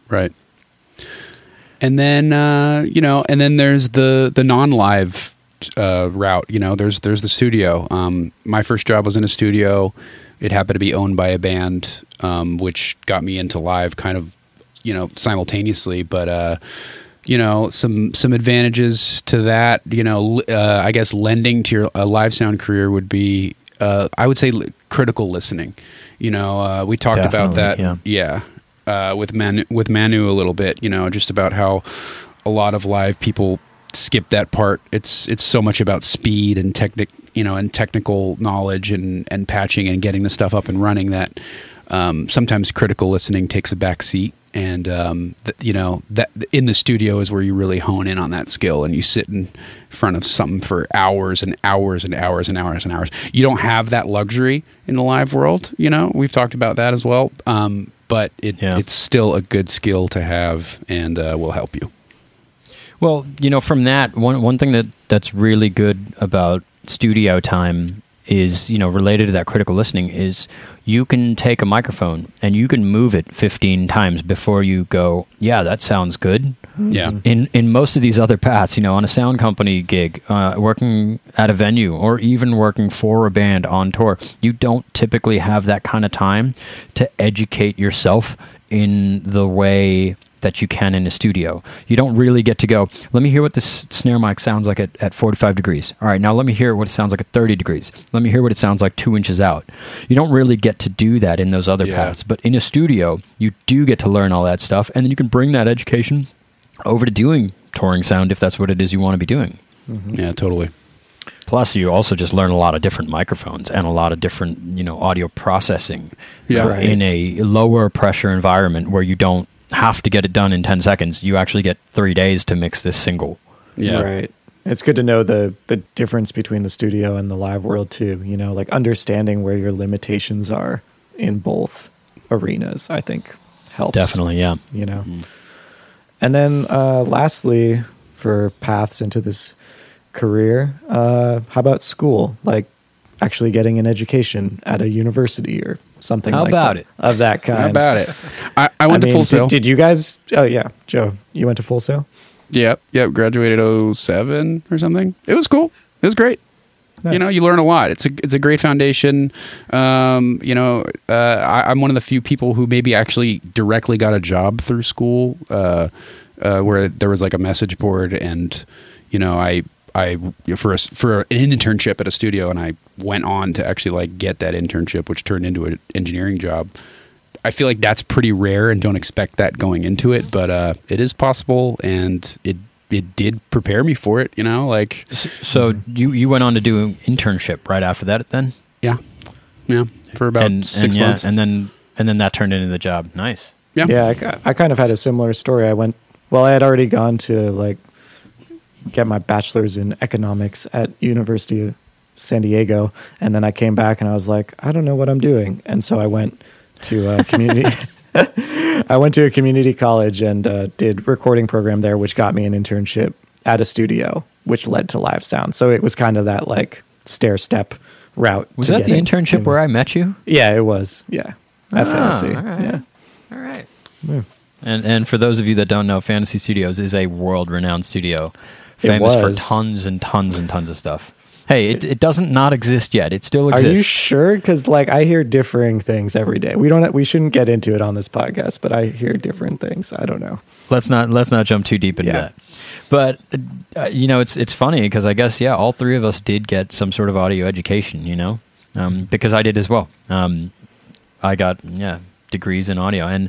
Right. And then uh, you know, and then there's the the non-live uh, route. You know, there's there's the studio. Um, my first job was in a studio. It happened to be owned by a band, um, which got me into live kind of, you know, simultaneously. But uh, you know, some some advantages to that. You know, uh, I guess lending to your a live sound career would be, uh, I would say, critical listening. You know, uh, we talked about that. Definitely, Yeah, uh, with Manu, with Manu a little bit. You know, just about how a lot of live people skip that part. It's it's so much about speed and technic, you know, and technical knowledge and and patching and getting the stuff up and running that um, sometimes critical listening takes a back seat. And um, th- you know that in the studio is where you really hone in on that skill, and you sit in front of something for hours and hours and hours and hours and hours. You don't have that luxury in the live world. You know, we've talked about that as well. Um, but it, Yeah. it's still a good skill to have, and uh, will help you. Well, you know, from that one one thing that that's really good about studio time is you know related to that critical listening is you can take a microphone and you can move it 15 times before you go yeah that sounds good Yeah. in in most of these other paths, you know, on a sound company gig, uh, working at a venue, or even working for a band on tour, you don't typically have that kind of time to educate yourself in the way that you can in a studio. You don't really get to go, let me hear what this snare mic sounds like at, at 45 degrees. All right, now let me hear what it sounds like at 30 degrees. Let me hear what it sounds like two inches out. You don't really get to do that in those other Yeah. paths. But in a studio, you do get to learn all that stuff, and then you can bring that education over to doing touring sound if that's what it is you want to be doing. Mm-hmm. Yeah, totally. Plus, you also just learn a lot of different microphones and a lot of different, you know, audio processing Yeah. Right. in a lower pressure environment where you don't have to get it done in 10 seconds. You actually get three days to mix this single. Yeah. Right. It's good to know the the difference between the studio and the live world too. You know, like understanding where your limitations are in both arenas. I think helps. Definitely, yeah. You know. And then, uh, lastly, for paths into this career, uh, how about school? Like actually getting an education at a university or something. How like about that- it? Of that kind. How about it? I, I went I mean, to Full Sail. Did, did you guys? Oh yeah, Joe, you went to Full Sail. Yep, yep. Graduated 07 or something. It was cool. It was great. You know, you learn a lot. It's a it's a great foundation. Um, you know, uh, I, I'm one of the few people who maybe actually directly got a job through school, uh, uh, where there was like a message board, and you know, I I for a, for an internship at a studio, and I went on to actually like get that internship, which turned into an engineering job. I feel like that's pretty rare, and don't expect that going into it, but uh, it is possible, and it it did prepare me for it. You know, like So you, you went on to do an internship right after that then? yeah, yeah, for about and, six and, yeah, months. and then and then that turned into the job. Nice. yeah, Yeah, I, I kind of had a similar story. I went, well, I had already gone to like get my bachelor's in economics at University of San Diego, and then I came back and I was like, I don't know what I'm doing, and so I went to a community. I went to a community college and uh, did recording program there, which got me an internship at a studio, which led to live sound. So it was kind of that like stair step route. Was to that the internship in- where I met you? Yeah, it was. Yeah, at Ah, Fantasy. all right. Yeah. All right. Yeah. And and for those of you that don't know, Fantasy Studios is a world renowned studio, It famous for tons and tons and tons of stuff. Hey, it, it doesn't not exist yet. It still exists. Are you sure? Because like I hear differing things every day. We don't. We shouldn't get into it on this podcast, but I hear different things. I don't know. let's not let's not jump too deep into Yeah. that. But uh, you know, it's it's funny because I guess yeah, all three of us did get some sort of audio education. You know, um, because I did as well. Um, I got yeah degrees in audio, and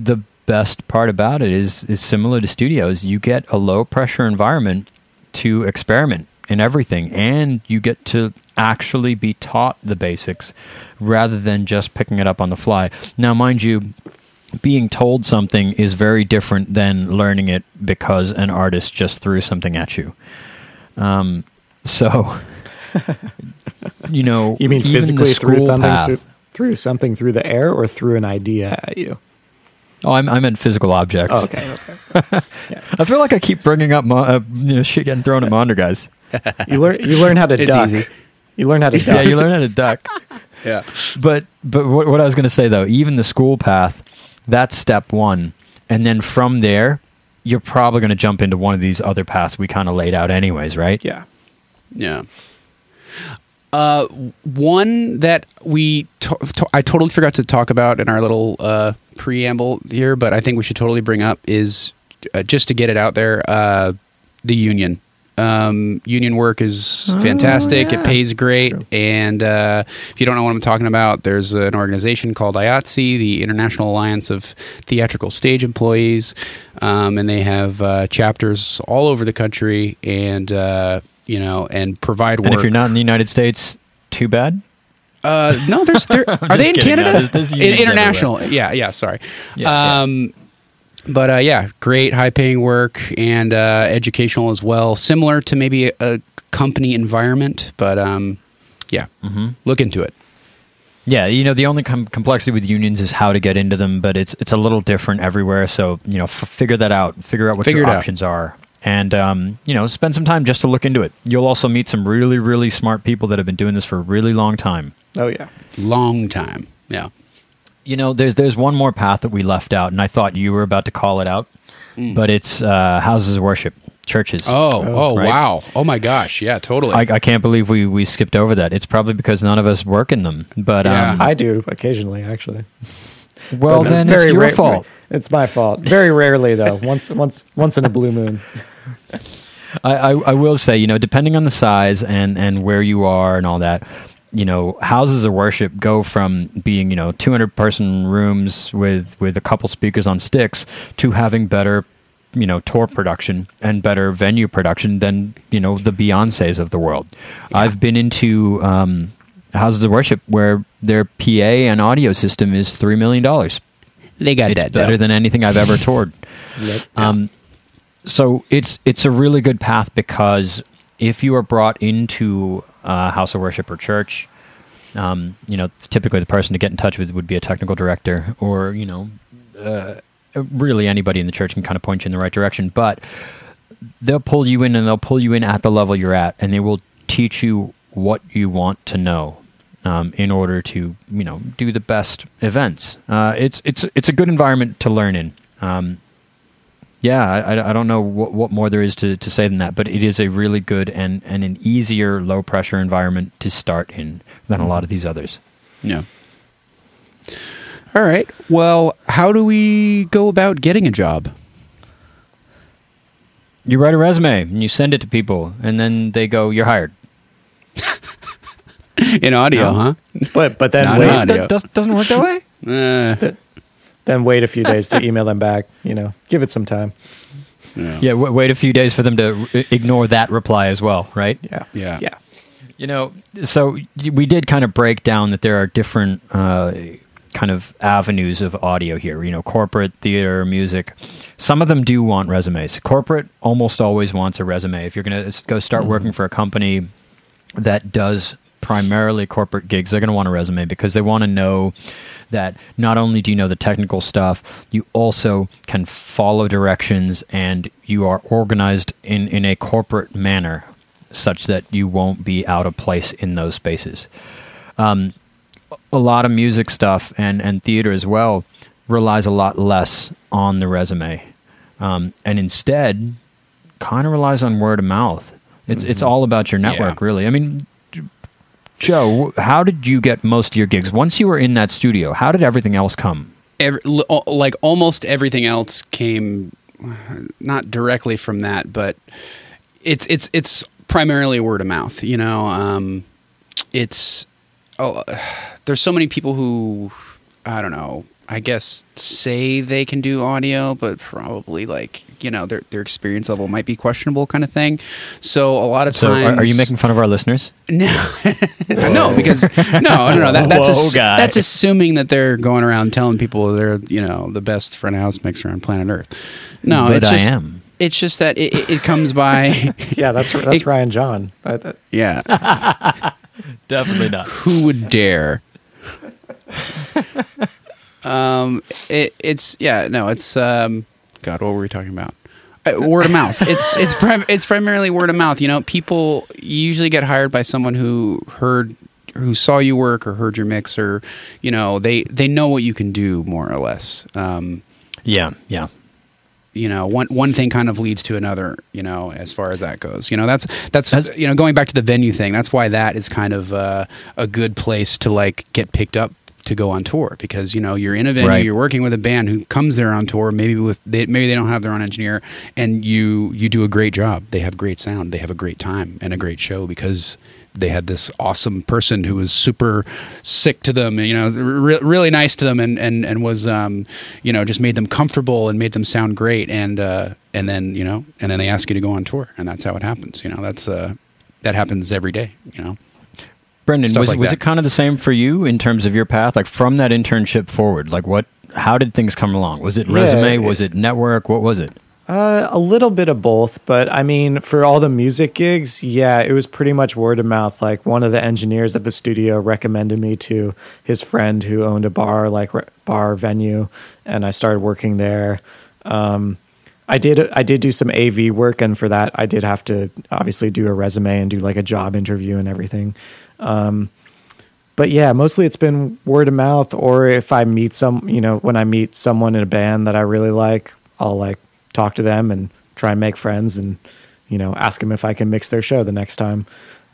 the best part about it is is similar to studios. You get a low pressure environment to experiment in everything and you get to actually be taught the basics rather than just picking it up on the fly. Now, mind you, being told something is very different than learning it because an artist just threw something at you. Um, so, you know, You mean physically through school something path- through, through something through the air or through an idea at you? Oh, I'm, I meant physical objects. Oh, okay, okay. I feel like I keep bringing up mo- uh, you know, shit getting thrown at monitor guys. You learn you learn how to It's duck. easy. You learn how to duck. Yeah, you learn how to duck. Yeah. But but what, what I was going to say though, even the school path, that's step one, and then from there, you're probably going to jump into one of these other paths we kind of laid out, anyways, right? yeah. Yeah. Uh, one that we to- to- I totally forgot to talk about in our little uh, preamble here, but I think we should totally bring up is uh, just to get it out there. Uh, the union. Um, union work is fantastic. yeah. It pays great, and uh, if you don't know what I'm talking about, there's an organization called IATSE, the International Alliance of Theatrical Stage Employees, um, and they have uh, chapters all over the country, and uh, you know, and provide work. And if you're not in the United States, too bad. Uh, no, there's there. are they in kidding. No, Canada? there's- there's In- international. Yeah, yeah. Sorry. Yeah, yeah. um, but uh, yeah, great high paying work and uh, educational as well. Similar to maybe a, a company environment, but um, yeah, Mm-hmm. look into it. Yeah, you know the only com- complexity with unions is how to get into them, but it's it's a little different everywhere. So you know, f- figure that out. Figure out what Figure your it out. options are, and um, you know, spend some time just to look into it. You'll also meet some really really smart people that have been doing this for a really long time. Oh yeah. Long time. Yeah. You know, there's there's one more path that we left out, and I thought you were about to call it out, but it's uh, houses of worship, churches. Oh, oh, right. wow. Oh my gosh. Yeah, totally. I, I can't believe we, we skipped over that. It's probably because none of us work in them. But Yeah. um, I do occasionally, actually. well, But then it's your ra- fault. It's my fault. Very rarely, though. Once, once, once in a blue moon. I, I, I will say, you know, depending on the size and, and where you are and all that, you know, houses of worship go from being, you know, 200 person rooms with, with a couple speakers on sticks to having better, you know, tour production and better venue production than, you know, the Beyoncés of the world. I've been into um, houses of worship where their PA and audio system is $3 million. they got it's that. better though. than anything I've ever toured. Yep. Um, so it's it's a really good path because if you are brought into a house of worship or church, um, you know, typically the person to get in touch with would be a technical director or you know, uh, really anybody in the church can kind of point you in the right direction. But they'll pull you in and they'll pull you in at the level you're at, and they will teach you what you want to know. Um, in order to you know do the best events, uh, it's it's it's a good environment to learn in. Um, yeah, I, I- I don't know what, what more there is to, to say than that, but it is a really good and, and an easier low pressure environment to start in than a lot of these others. Yeah. All right. Well, how do we go about getting a job? You write a resume and you send it to people, and then they go, "You're hired." In audio, No. huh? But but then Not wait. Audio. That does, doesn't work that way. Uh, then wait a few days to email them back. You know, give it some time. yeah. Yeah, w- wait a few days for them to r- ignore that reply as well, right? Yeah. Yeah. Yeah. You know, so we did kind of break down that there are different uh, kind of avenues of audio here. You know, corporate, theater, music. Some of them do want resumes. Corporate almost always wants a resume. If you're going to go start working for a company that does primarily corporate gigs, they're going to want a resume because they want to know that not only do you know the technical stuff, you also can follow directions and you are organized in, in a corporate manner such that you won't be out of place in those spaces. Um, a lot of music stuff and, and theater as well relies a lot less on the resume um, and instead kind of relies on word of mouth. It's, it's all about your network, Yeah. really. I mean, Joe, how did you get most of your gigs? Once you were in that studio, how did everything else come? Every, like almost everything else came uh, not directly from that, but it's it's it's primarily word of mouth. You know, um, it's oh, there's so many people who I don't know I guess say they can do audio, but probably like you know their their experience level might be questionable, kind of thing. So a lot of So, times, are, are you making fun of our listeners? no, no, because no, no, no. That, that's Whoa, ass- guy. that's assuming that they're going around telling people they're you know the best front of house mixer on planet Earth. No, but it's I just, am. It's just that it, it, it comes by. Yeah, that's that's It- Ryan John. I, that, yeah, Definitely not. who would dare? Um, it, it's yeah, no, it's um, God, what were we talking about? Uh, word of mouth. It's it's prim- it's primarily word of mouth. You know, people usually get hired by someone who heard who saw you work or heard your mix or you know they they know what you can do more or less. Um, Yeah, yeah. you know one one thing kind of leads to another you know as far as that goes you know that's that's Has- you know going back to the venue thing that's why that is kind of uh, a good place to like get picked up to go on tour because you know you're in a venue Right. you're working with a band who comes there on tour maybe with they, maybe they don't have their own engineer and you you do a great job they have great sound they have a great time and a great show because they had this awesome person who was super sick to them, and, you know, re- really nice to them, and and and was, um, you know, just made them comfortable and made them sound great, and uh, and then you know, and then they ask you to go on tour, and that's how it happens. You know, that's uh, that happens every day. You know, Brendan, was like was that. it kind of the same for you in terms of your path? Like from that internship forward, like what? How did things come along? Was it Yeah, resume? it- was it network? What was it? Uh, a little bit of both, but I mean, for all the music gigs, yeah, it was pretty much word of mouth. Like one of the engineers at the studio recommended me to his friend who owned a bar, like re- bar venue, and I started working there. Um, I did I did do some AV work, and for that, I did have to obviously do a resume and do like a job interview and everything. Um, but yeah, mostly it's been word of mouth, or if I meet some, you know, when I meet someone in a band that I really like, I'll like talk to them and try and make friends and, you know, ask them if I can mix their show the next time.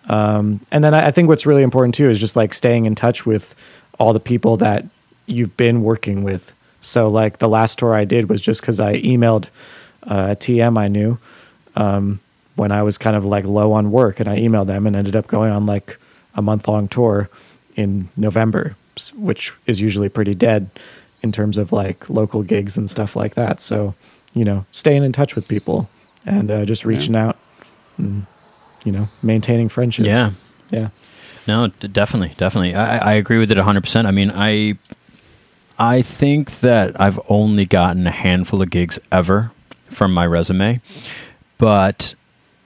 Um, and then I, I think what's really important too is just like staying in touch with all the people that you've been working with. So like the last tour I did was just because I emailed uh, a TM I knew um, when I was kind of like low on work, and I emailed them and ended up going on like a month long tour in November, which is usually pretty dead in terms of like local gigs and stuff like that. So you know, staying in touch with people and uh, just reaching out, and, you know, maintaining friendships. Yeah. yeah. No, d- definitely, definitely. I, I agree with it 100%. I mean, I I think that I've only gotten a handful of gigs ever from my resume, but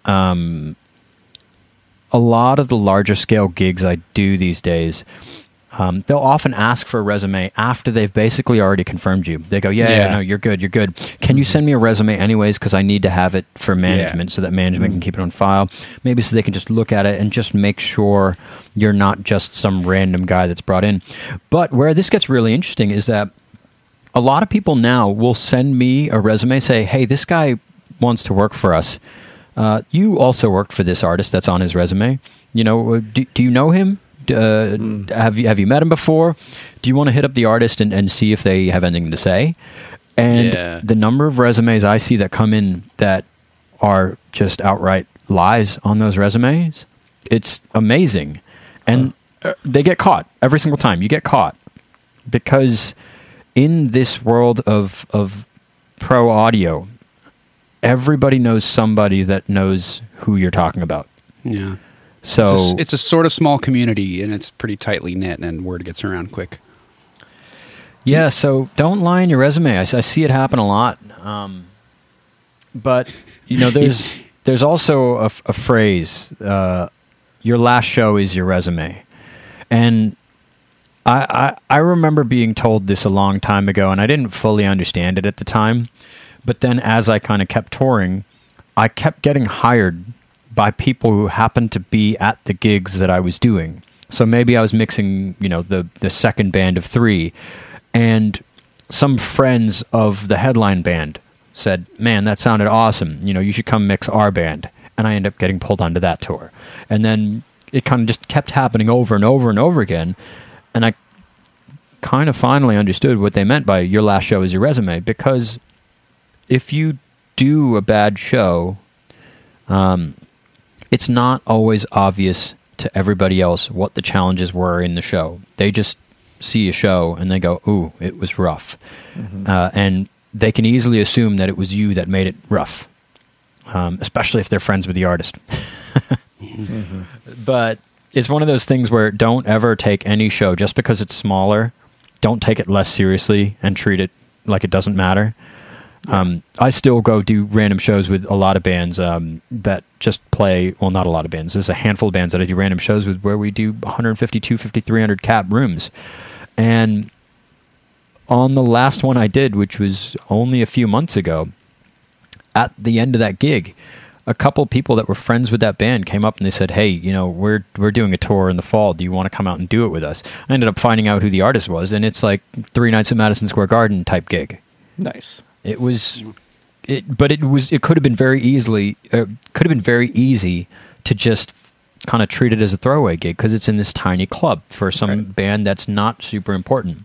um, a lot of the larger scale gigs I do these days, um, they'll often ask for a resume after they've basically already confirmed you. They go, yeah, yeah, Yeah. no, you're good, you're good. Can you send me a resume anyways? Because I need to have it for management so that management can keep it on file. Maybe so they can just look at it and just make sure you're not just some random guy that's brought in. But where this gets really interesting is that a lot of people now will send me a resume, say, hey, this guy wants to work for us. Uh, you also worked for this artist that's on his resume. You know, uh, do, do you know him? Uh, Have you have you met him before? Do you want to hit up the artist and, and see if they have anything to say? And Yeah. the number of resumes I see that come in that are just outright lies on those resumes, it's amazing. And uh, they get caught every single time. You get caught because in this world of of pro audio, everybody knows somebody that knows who you're talking about. yeah. So it's, a, it's a sort of small community, and it's pretty tightly knit, and word gets around quick. yeah, so don't lie in your resume. I see it happen a lot. Um, but you know, there's there's also a phrase: uh, "Your last show is your resume," and I, I I remember being told this a long time ago, and I didn't fully understand it at the time. But then, as I kind of kept touring, I kept getting hired by people who happened to be at the gigs that I was doing. So maybe I was mixing, you know, the the second band of three, and some friends of the headline band said, "Man, that sounded awesome. You know, you should come mix our band." And I ended up getting pulled onto that tour, and then it kind of just kept happening over and over and over again, and I kind of finally understood what they meant by your last show is your resume because if you do a bad show, um, it's not always obvious to everybody else what the challenges were in the show. They just see a show and they go, "Ooh, it was rough," uh, and they can easily assume that it was you that made it rough, um, especially if they're friends with the artist. But it's one of those things where don't ever take any show just because it's smaller. Don't take it less seriously and treat it like it doesn't matter. Um, I still go do random shows with a lot of bands um, that just play. Well, not a lot of bands. There's a handful of bands that I do random shows with where we do 150, 250, 300 cap rooms. And on the last one I did, which was only a few months ago, at the end of that gig, a couple people that were friends with that band came up and they said, "Hey, you know, we're we're doing a tour in the fall. Do you want to come out and do it with us?" I ended up finding out who the artist was, and it's like three nights at Madison Square Garden type gig. Nice. It was, it, but it was. It could have been very easily. Uh, could have been very easy to just kind of treat it as a throwaway gig because it's in this tiny club for some Right. band that's not super important.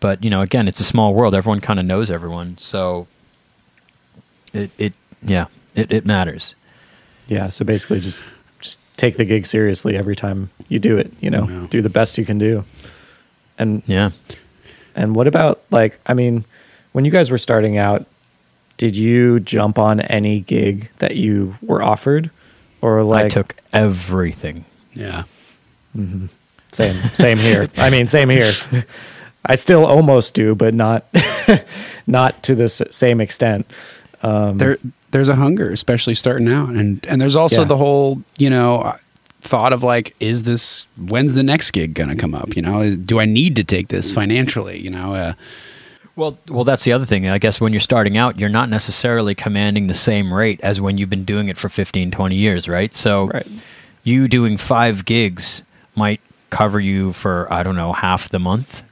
But you know, again, it's a small world. Everyone kind of knows everyone, so it it yeah, it, it matters. Yeah. So basically, just just take the gig seriously every time you do it. You know, Yeah. do the best you can do. And Yeah. and what about like? I mean, when you guys were starting out, did you jump on any gig that you were offered, or like I took everything. Yeah. Same, same here. I mean, same here. I still almost do, but not, not to the same extent. Um, there there's a hunger, especially starting out, and and there's also Yeah. the whole you know uh, thought of like, is this when's the next gig gonna come up? You know, do I need to take this financially? You know, uh, Well, well, that's the other thing. I guess when you're starting out, you're not necessarily commanding the same rate as when you've been doing it for 15, 20 years, right? So Right. you doing five gigs might cover you for, I don't know, half the month,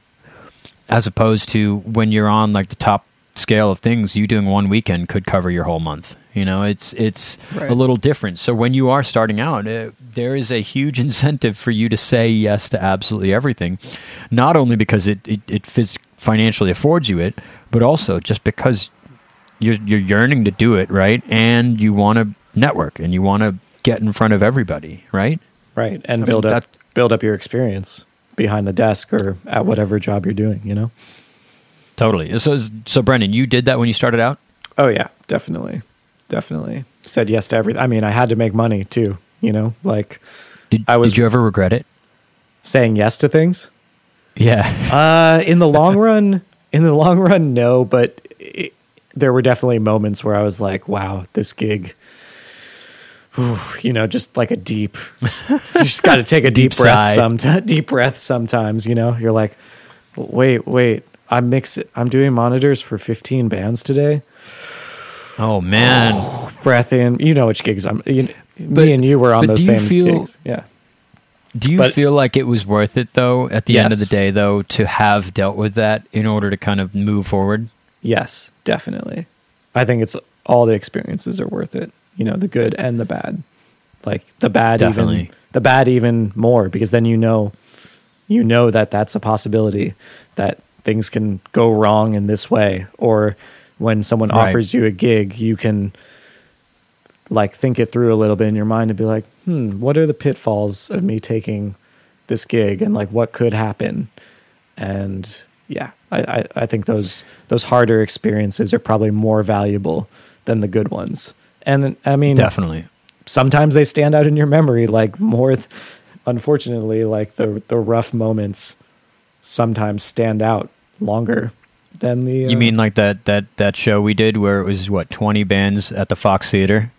as opposed to when you're on like the top scale of things, you doing one weekend could cover your whole month. You know, it's it's Right. a little different. So when you are starting out, uh, there is a huge incentive for you to say yes to absolutely everything, not only because it it, it phys- financially affords you it, but also just because you're you're yearning to do it, right? And you want to network and you want to get in front of everybody, right? right, and I build mean, up that- build up your experience behind the desk or at whatever job you're doing. You know. Totally. So so Brendan, you did that when you started out? Oh yeah, definitely, definitely said yes to everything. I mean, I had to make money too. You know, like Did, I was- did you ever regret it? saying yes to things. Yeah. Uh, in the long run, in the long run, no. But it, there were definitely moments where I was like, "Wow, this gig." whew, You know, just like a deep. You just got to take a deep, Deep breath. Some deep breath. Sometimes, you know, you're like, "Wait, wait." I'm mix. I'm doing monitors for 15 bands today. Oh man. Breath in. You know which gigs I'm. You, But- me and you were on but those same feel- gigs. Yeah. Do you But- feel like it was worth it though at the end of the day though to have dealt with that in order to kind of move forward? Yes, definitely. I think it's all the experiences are worth it. You know, the good and the bad. Like the bad Definitely. even the bad even more because then you know you know that that's a possibility that things can go wrong in this way or when someone Right. offers you a gig, you can like think it through a little bit in your mind and be like, "Hmm, what are the pitfalls of me taking this gig and like what could happen?" and yeah I, I, I think those those harder experiences are probably more valuable than the good ones and i mean Definitely. sometimes they stand out in your memory like more th- unfortunately like the the rough moments sometimes stand out longer than the You uh, mean like that that that show we did where it was what 20 bands at the Fox Theater?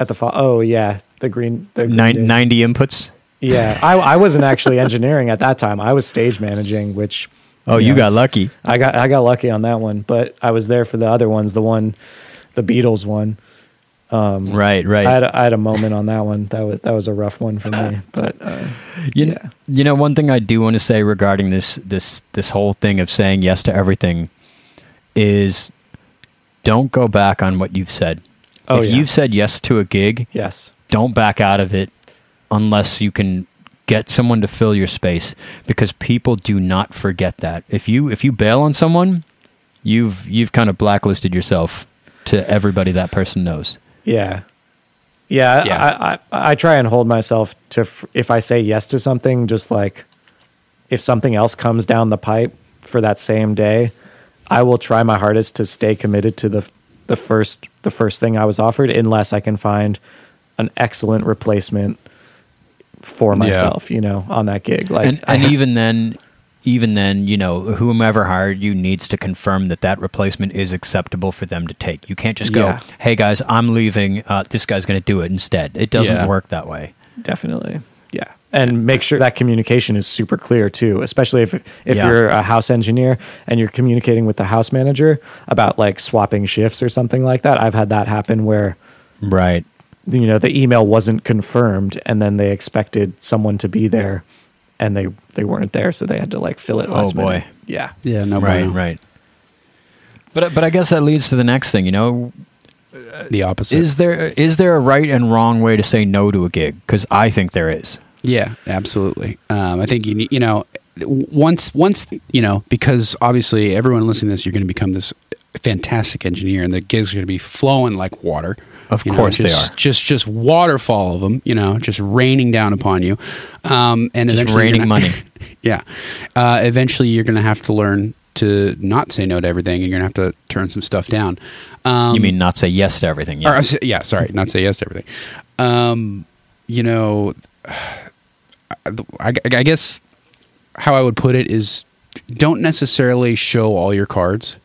At the fo- oh yeah the green the green Nine, Day. 90 inputs? yeah I, I wasn't actually engineering at that time i was stage managing which Oh, you know, got lucky. I got I got lucky on that one, but I was there for the other ones, the one, the Beatles one. Um, Right, right. I had a, I had a moment on that one. That was that was a rough one for me, but uh, You, Yeah. you know, one thing I do want to say regarding this this this whole thing of saying yes to everything is don't go back on what you've said. Oh, if yeah. you've said yes to a gig, yes, don't back out of it unless you can get someone to fill your space because people do not forget that. If you if you bail on someone, you've you've kind of blacklisted yourself to everybody that person knows. yeah, yeah. Yeah. I, I I try and hold myself to if I say yes to something, just like if something else comes down the pipe for that same day, I will try my hardest to stay committed to the the first the first thing I was offered unless I can find an excellent replacement for myself, you know, on that gig. Like and, and even then even then you know whomever hired you needs to confirm that that replacement is acceptable for them to take you can't just go Yeah. hey guys i'm leaving uh, this guy's going to do it instead it doesn't Yeah. work that way Definitely. Yeah. And make sure that communication is super clear too, especially if if Yeah. you're a house engineer and you're communicating with the house manager about like swapping shifts or something like that. I've had that happen where right you know the email wasn't confirmed and then they expected someone to be there and they they weren't there so they had to like fill it Oh, last boy. minute. Yeah. Yeah, no right bueno. right but but i guess that leads to the next thing you know The opposite. is there is there a right and wrong way to say no to a gig because i think there is Yeah, absolutely. Um, I think you you know, once once you know because obviously everyone listening to this, you're going to become this fantastic engineer, and the gigs are going to be flowing like water. Of You know, course they just, are. Just just waterfall of them, you know, just raining down upon you, um, and Just eventually raining gonna- money. yeah, uh, eventually you're going to have to learn to not say no to everything, and you're going to have to turn some stuff down. Um, you mean not say yes to everything yeah. s- yeah, sorry, not say yes to everything. Um, you know, I, I guess how I would put it is don't necessarily show all your cards.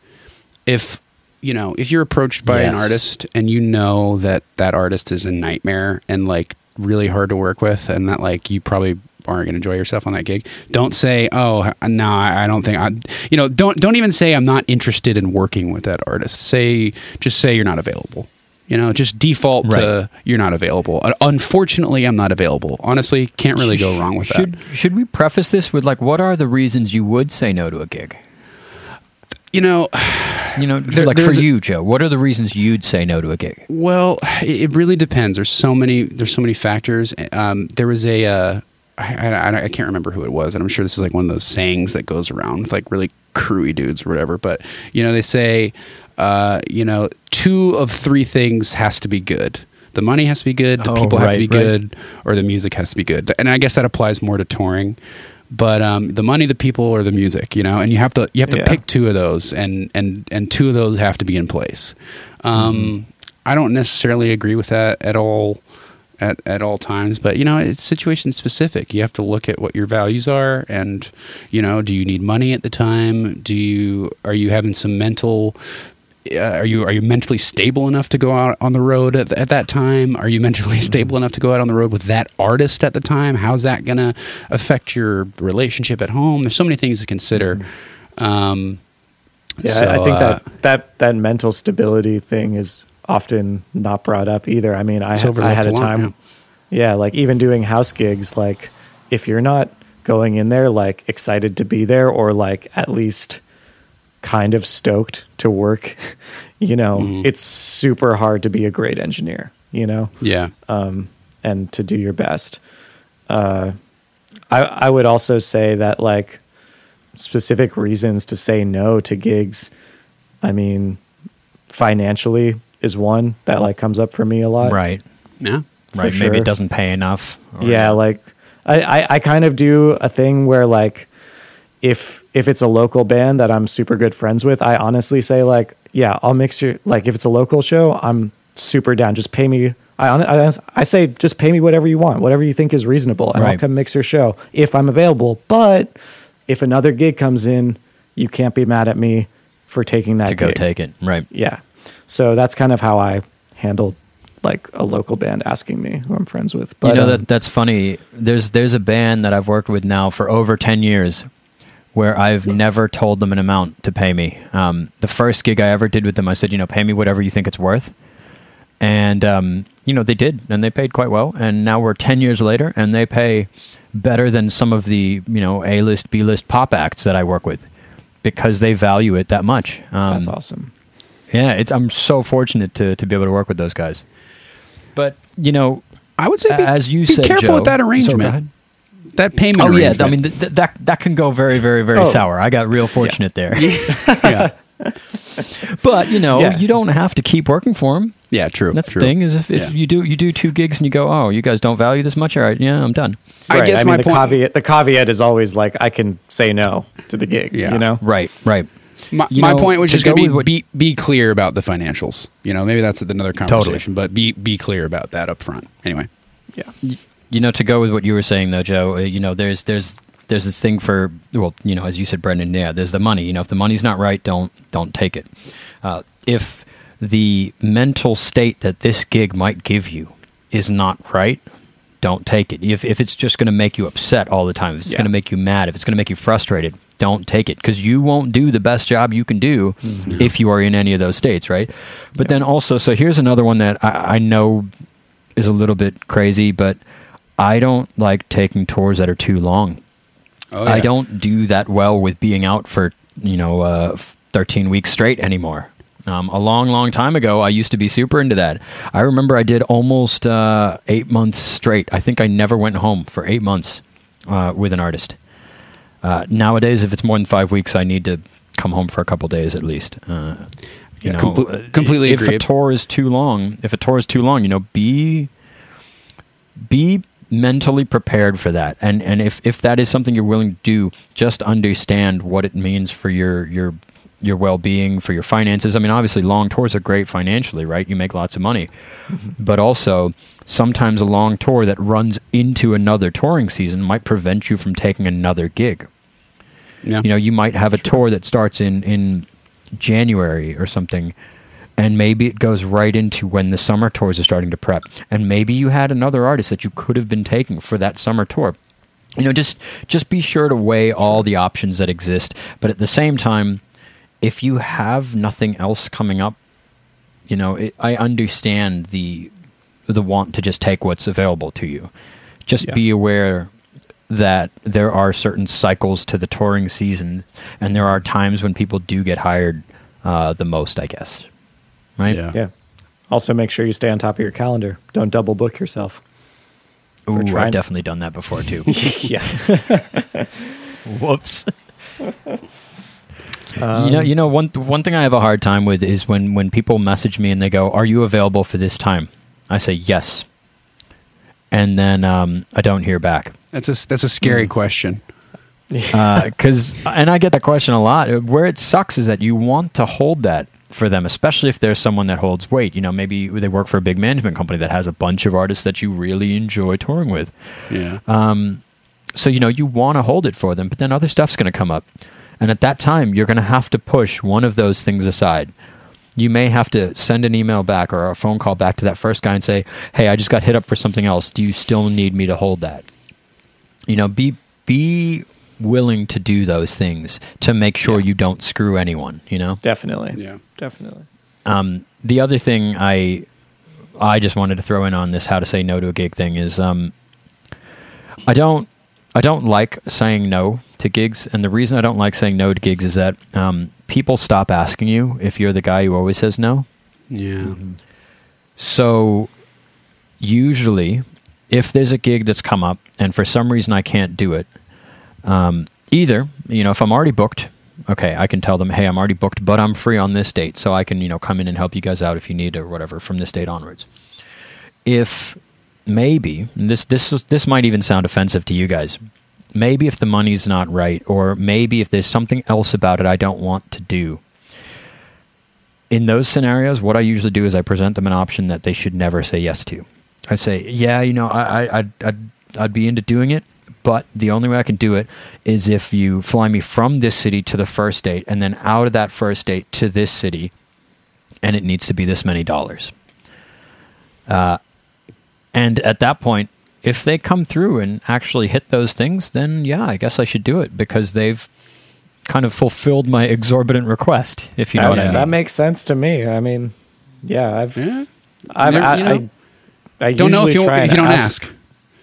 If you know, if you're approached by an artist and you know that that artist is a nightmare and like really hard to work with, and that like you probably aren't going to enjoy yourself on that gig, don't say, "Oh, no, I I don't think I." You know, don't don't even say I'm not interested in working with that artist. Say just say you're not available. You know, just default to you're not available. Uh, Unfortunately, I'm not available. Honestly, can't really go wrong with that. should should we preface this with like what are the reasons you would say no to a gig You know, you know There- like for you joe what are the reasons you'd say no to a gig Well, it it really depends. There's so many. There's so many factors. Um, there was a. Uh, I, I, I can't remember who it was, and I'm sure this is like one of those sayings that goes around with like really crewy dudes or whatever. But you know, they say, uh, you know, two of three things has to be good. The money has to be good. The Oh, people have to be right, right. good, or the music has to be good. And I guess that applies more to touring. But um, the money, the people, or the music, you know, and you have to you have to Yeah. pick two of those, and and and two of those have to be in place. Um, I don't necessarily agree with that at all at, at all times, but you know, it's situation specific. You have to look at what your values are and you know, do you need money at the time? Do you are you having some mental uh, are you are you mentally stable enough to go out on the road at, at that time? Are you mentally stable enough to go out on the road with that artist at the time? How's that going to affect your relationship at home? There's so many things to consider. Um, Yeah, so, I think uh, that that that mental stability thing is often not brought up either. I mean, I I had a time, yeah. like even doing house gigs, like if you're not going in there like excited to be there or like at least kind of stoked to work, you know, Mm-hmm. it's super hard to be a great engineer, you know yeah, um, and to do your best. Uh, I I would also say that like specific reasons to say no to gigs. I mean, financially is one that like comes up for me a lot. right yeah, For right maybe it doesn't pay enough or- Yeah, like I, I I kind of do a thing where like if if it's a local band that I'm super good friends with, I honestly say like, yeah, I'll mix your like if it's a local show, I'm super down. Just pay me. I I, I say just pay me whatever you want, whatever you think is reasonable, and I'll come mix your show if I'm available. But if another gig comes in, you can't be mad at me for taking that to go take it right Yeah. So that's kind of how I handle like a local band asking me who I'm friends with. But you know um, that that's funny. There's there's a band that I've worked with now for over ten years, where I've never told them an amount to pay me. Um, the first gig I ever did with them, I said, you know, pay me whatever you think it's worth, and um, you know they did, and they paid quite well. And now we're ten years later, and they pay better than some of the you know A list, B list pop acts that I work with because they value it that much. Um, that's awesome. Yeah, it's I'm so fortunate to to be able to work with those guys. But you know, I would say be, as you be said, careful Joe- with that arrangement. Ahead. that payment. Oh yeah, I mean th- th- that that can go very very very Oh. sour. I got real fortunate there. yeah, But you know, Yeah. you don't have to keep working for them. Yeah, true. That's true. the thing is if, if Yeah. you do you do two gigs and you go, oh, you guys don't value this much. All right, yeah, I'm done. I right. guess I mean, my the point. caveat the caveat is always like I can say no to the gig. Yeah. You know. Right, right. My, You my know, point was to just going go to be, what- be be clear about the financials. You know, maybe that's another conversation, totally. but be be clear about that up front. Anyway, Yeah. You know, to go with what you were saying though, Joe. uh, You know, there's there's there's this thing for well, you know, as you said, Brendan. Yeah, there's the money. You know, if the money's not right, don't don't take it. Uh, if the mental state that this gig might give you is not right, don't take it. If if it's just going to make you upset all the time, if it's Yeah. going to make you mad, if it's going to make you frustrated, don't take it because you won't do the best job you can do if you are in any of those states, right? But then also, so here's another one that I, I know is a little bit crazy, but I don't like taking tours that are too long. oh, I don't do that well with being out for you know uh, 13 weeks straight anymore. Um, a long, long time ago, I used to be super into that. I remember I did almost uh, eight months straight. I think I never went home for eight months uh, with an artist. Uh, nowadays, if it's more than five weeks, I need to come home for a couple days at least. Uh, you Yeah, know, comple- uh, completely if agree. a tour is too long, if a tour is too long, you know, be be mentally prepared for that. And and if if that is something you're willing to do just understand what it means for your your your well-being for your finances. I mean obviously long tours are great financially right? You make lots of money. Mm-hmm. But also sometimes a long tour that runs into another touring season might prevent you from taking another gig. Yeah. you know you might have a tour that starts in in january or something and maybe it goes right into when the summer tours are starting to prep. And maybe you had another artist that you could have been taking for that summer tour. You know just just be sure to weigh all the options that exist. But at the same time if you have nothing else coming up you know it, i understand the the want to just take what's available to you. Just Yeah. be aware that there are certain cycles to the touring season and there are times when people do get hired uh, the most i guess right Yeah. Yeah. Also, make sure you stay on top of your calendar. Don't double book yourself. Ooh, trying- I've definitely done that before too. yeah. Whoops. Um, you know, you know one one thing I have a hard time with is when when people message me and they go, "Are you available for this time?" I say yes, and then um, I don't hear back That's a that's a scary hmm. question. Uh, because and I get that question a lot. Where it sucks is that you want to hold that for them, especially if there's someone that holds weight. You know, maybe they work for a big management company that has a bunch of artists that you really enjoy touring with. Yeah. Um, so you know you want to hold it for them, but then other stuff's going to come up, and at that time you're going to have to push one of those things aside. You may have to send an email back or a phone call back to that first guy and say, "Hey, I just got hit up for something else. Do you still need me to hold that?" You know, be be willing to do those things to make sure Yeah. you don't screw anyone. You know. Definitely. Yeah. Definitely. Um, the other thing I I just wanted to throw in on this how to say no to a gig thing is um, I don't I don't like saying no to gigs, and the reason I don't like saying no to gigs is that um, people stop asking you if you're the guy who always says no. Yeah. So usually, if there's a gig that's come up and for some reason I can't do it, um, either you know if I'm already booked, okay, I can tell them, hey, I'm already booked, but I'm free on this date, so I can you know come in and help you guys out if you need or whatever from this date onwards. If maybe this this this might even sound offensive to you guys. Maybe if the money's not right, or maybe if there's something else about it I don't want to do, in those scenarios, what I usually do is I present them an option that they should never say yes to. I say, yeah, you know, I, I, I'd, I'd, I'd be into doing it, but the only way I can do it is if you fly me from this city to the first date and then out of that first date to this city, and it needs to be this many dollars. Uh, and at that point, if they come through and actually hit those things, then yeah, I guess I should do it because they've kind of fulfilled my exorbitant request, if you know that, what I mean. that makes sense to me. I mean, yeah, I've, Yeah. I've, Never- I, you know, I, I Don't know if you if you don't ask.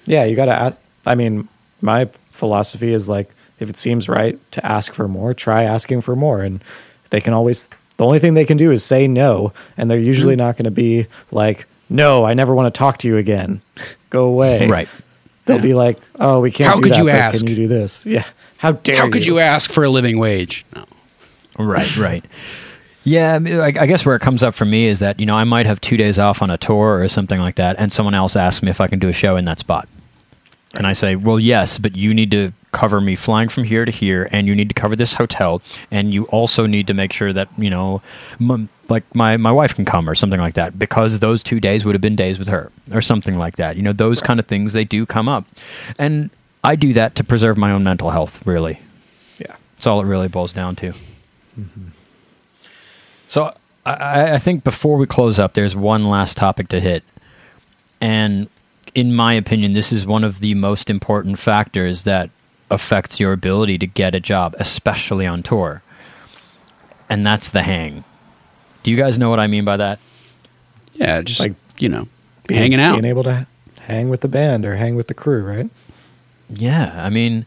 Yeah, you got to ask. I mean, my philosophy is like, if it seems right to ask for more, try asking for more. And they can always, the only thing they can do is say no. And they're Mm-hmm. usually not going to be like, no, I never want to talk to you again. Go away. Right. They'll be like, oh, we can't How do could that, you ask? Can you do this? Yeah. How dare you How could you ask for a living wage? No. Right, right. Yeah, I, mean, I I guess where it comes up for me is that you know I might have two days off on a tour or something like that, and someone else asks me if I can do a show in that spot, and I say, well, yes, but you need to cover me flying from here to here, and you need to cover this hotel, and you also need to make sure that you know, m- like my my wife can come or something like that, because those two days would have been days with her or something like that. You know, those kind of things they do come up, and I do that to preserve my own mental health. Really, Yeah. that's all it really boils down to. Mm-hmm. So I, I think before we close up, there's one last topic to hit, and in my opinion, this is one of the most important factors that affects your ability to get a job, especially on tour, and that's the hang. Do you guys know what I mean by that? Yeah, just Like, you know, Being- hanging out. Being able to hang with the band or hang with the crew, right? Yeah, I mean,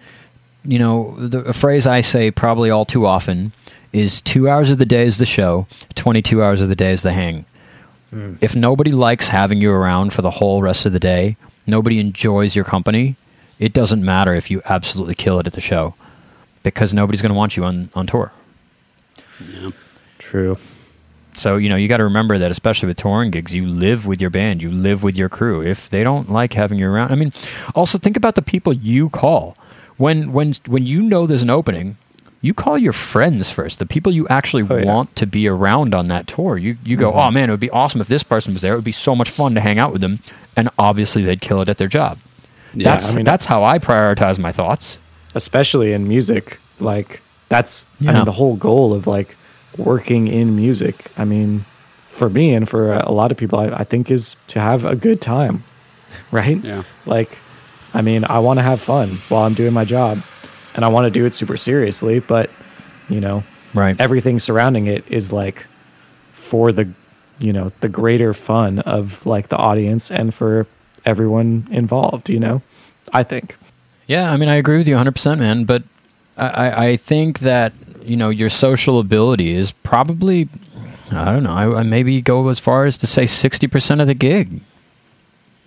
you know, the a phrase I say probably all too often is two hours of the day is the show, 22 hours of the day is the hang. If nobody likes having you around for the whole rest of the day, nobody enjoys your company, it doesn't matter if you absolutely kill it at the show because nobody's going to want you on, on tour. Yeah, True. So, you know, you got to remember that, especially with touring gigs, you live with your band, you live with your crew. If they don't like having you around, I mean, also think about the people you call. When, when, when you know there's an opening, you call your friends first, the people you actually Oh, yeah. want to be around on that tour. You, you go, mm-hmm. oh man, it would be awesome if this person was there. It would be so much fun to hang out with them. And obviously, they'd kill it at their job. Yeah, that's, I mean- that's how I prioritize my thoughts. Especially in music. Like, that's, I mean, the whole goal of like working in music. I mean, for me and for a lot of people, I, I think is to have a good time, right? Yeah. Like, I mean, I want to have fun while I'm doing my job and I want to do it super seriously, but, you know, Right. everything surrounding it is like for the, you know, the greater fun of like the audience and for everyone involved, you know, I think. Yeah, I mean, I agree with you 100%, man. But I, I- think that, you know, your social ability is probably, I don't know, I, I maybe go as far as to say 60% of the gig.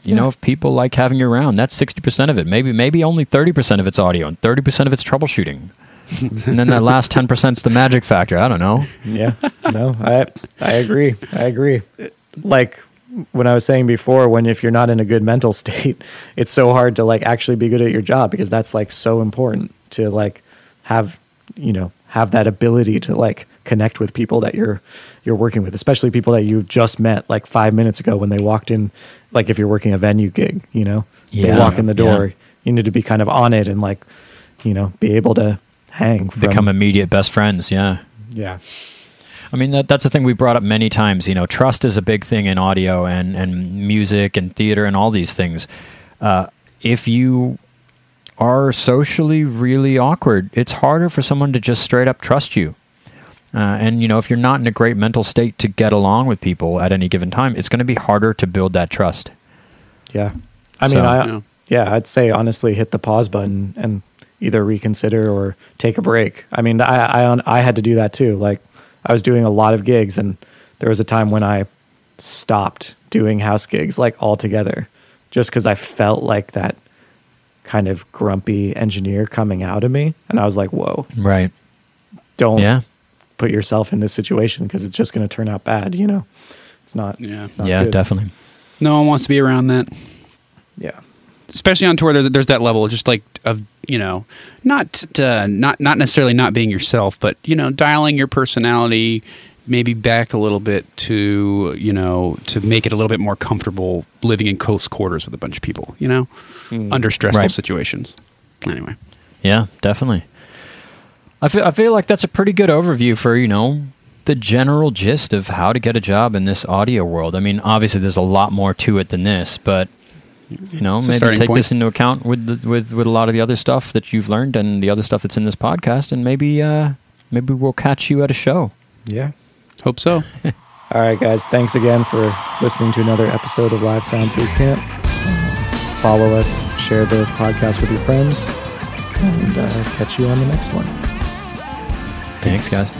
You know, if people like having you around, that's 60% of it. Maybe maybe only 30% of it's audio and 30% of it's troubleshooting. and then that last 10% is the magic factor. I don't know. Yeah, no, I I agree. I agree. Like when I was saying before, when if you're not in a good mental state, it's so hard to like actually be good at your job because that's like so important to like have you know have that ability to like connect with people that you're you're working with, especially people that you've just met like five minutes ago when they walked in. Like if you're working a venue gig, you know, they walk in the door. yeah. You need to be kind of on it and like you know be able to hang from Become immediate best friends. Yeah. yeah I mean, that, that's the thing we brought up many times. You know, trust is a big thing in audio and, and music and theater and all these things. Uh, if you are socially really awkward, it's harder for someone to just straight up trust you. Uh, and, you know, if you're not in a great mental state to get along with people at any given time, it's going to be harder to build that trust. Yeah. I mean, I Yeah. yeah, I'd say honestly, hit the pause button and either reconsider or take a break. I mean, I I I had to do that too. Like, I was doing a lot of gigs, and there was a time when I stopped doing house gigs like altogether, just because I felt like that kind of grumpy engineer coming out of me, and I was like, "Whoa, Right. don't Yeah. Put yourself in this situation because it's just going to turn out bad." You know, it's not. Yeah. not yeah, good. definitely. No one wants to be around that. Yeah. especially on tour there's, there's that level just like of you know not uh, not not necessarily not being yourself but you know dialing your personality maybe back a little bit to you know to make it a little bit more comfortable living in close quarters with a bunch of people you know under stressful Right. situations anyway Yeah, definitely. I feel I feel like that's a pretty good overview for you know the general gist of how to get a job in this audio world. I mean, obviously there's a lot more to it than this, but you know, It's maybe take point. this into account with the, with with a lot of the other stuff that you've learned and the other stuff that's in this podcast, and maybe uh, maybe we'll catch you at a show. Yeah. hope so All right, guys. Thanks again for listening to another episode of Live Sound Boot Camp. Follow us, share the podcast with your friends, and uh, catch you on the next one. Thanks, guys.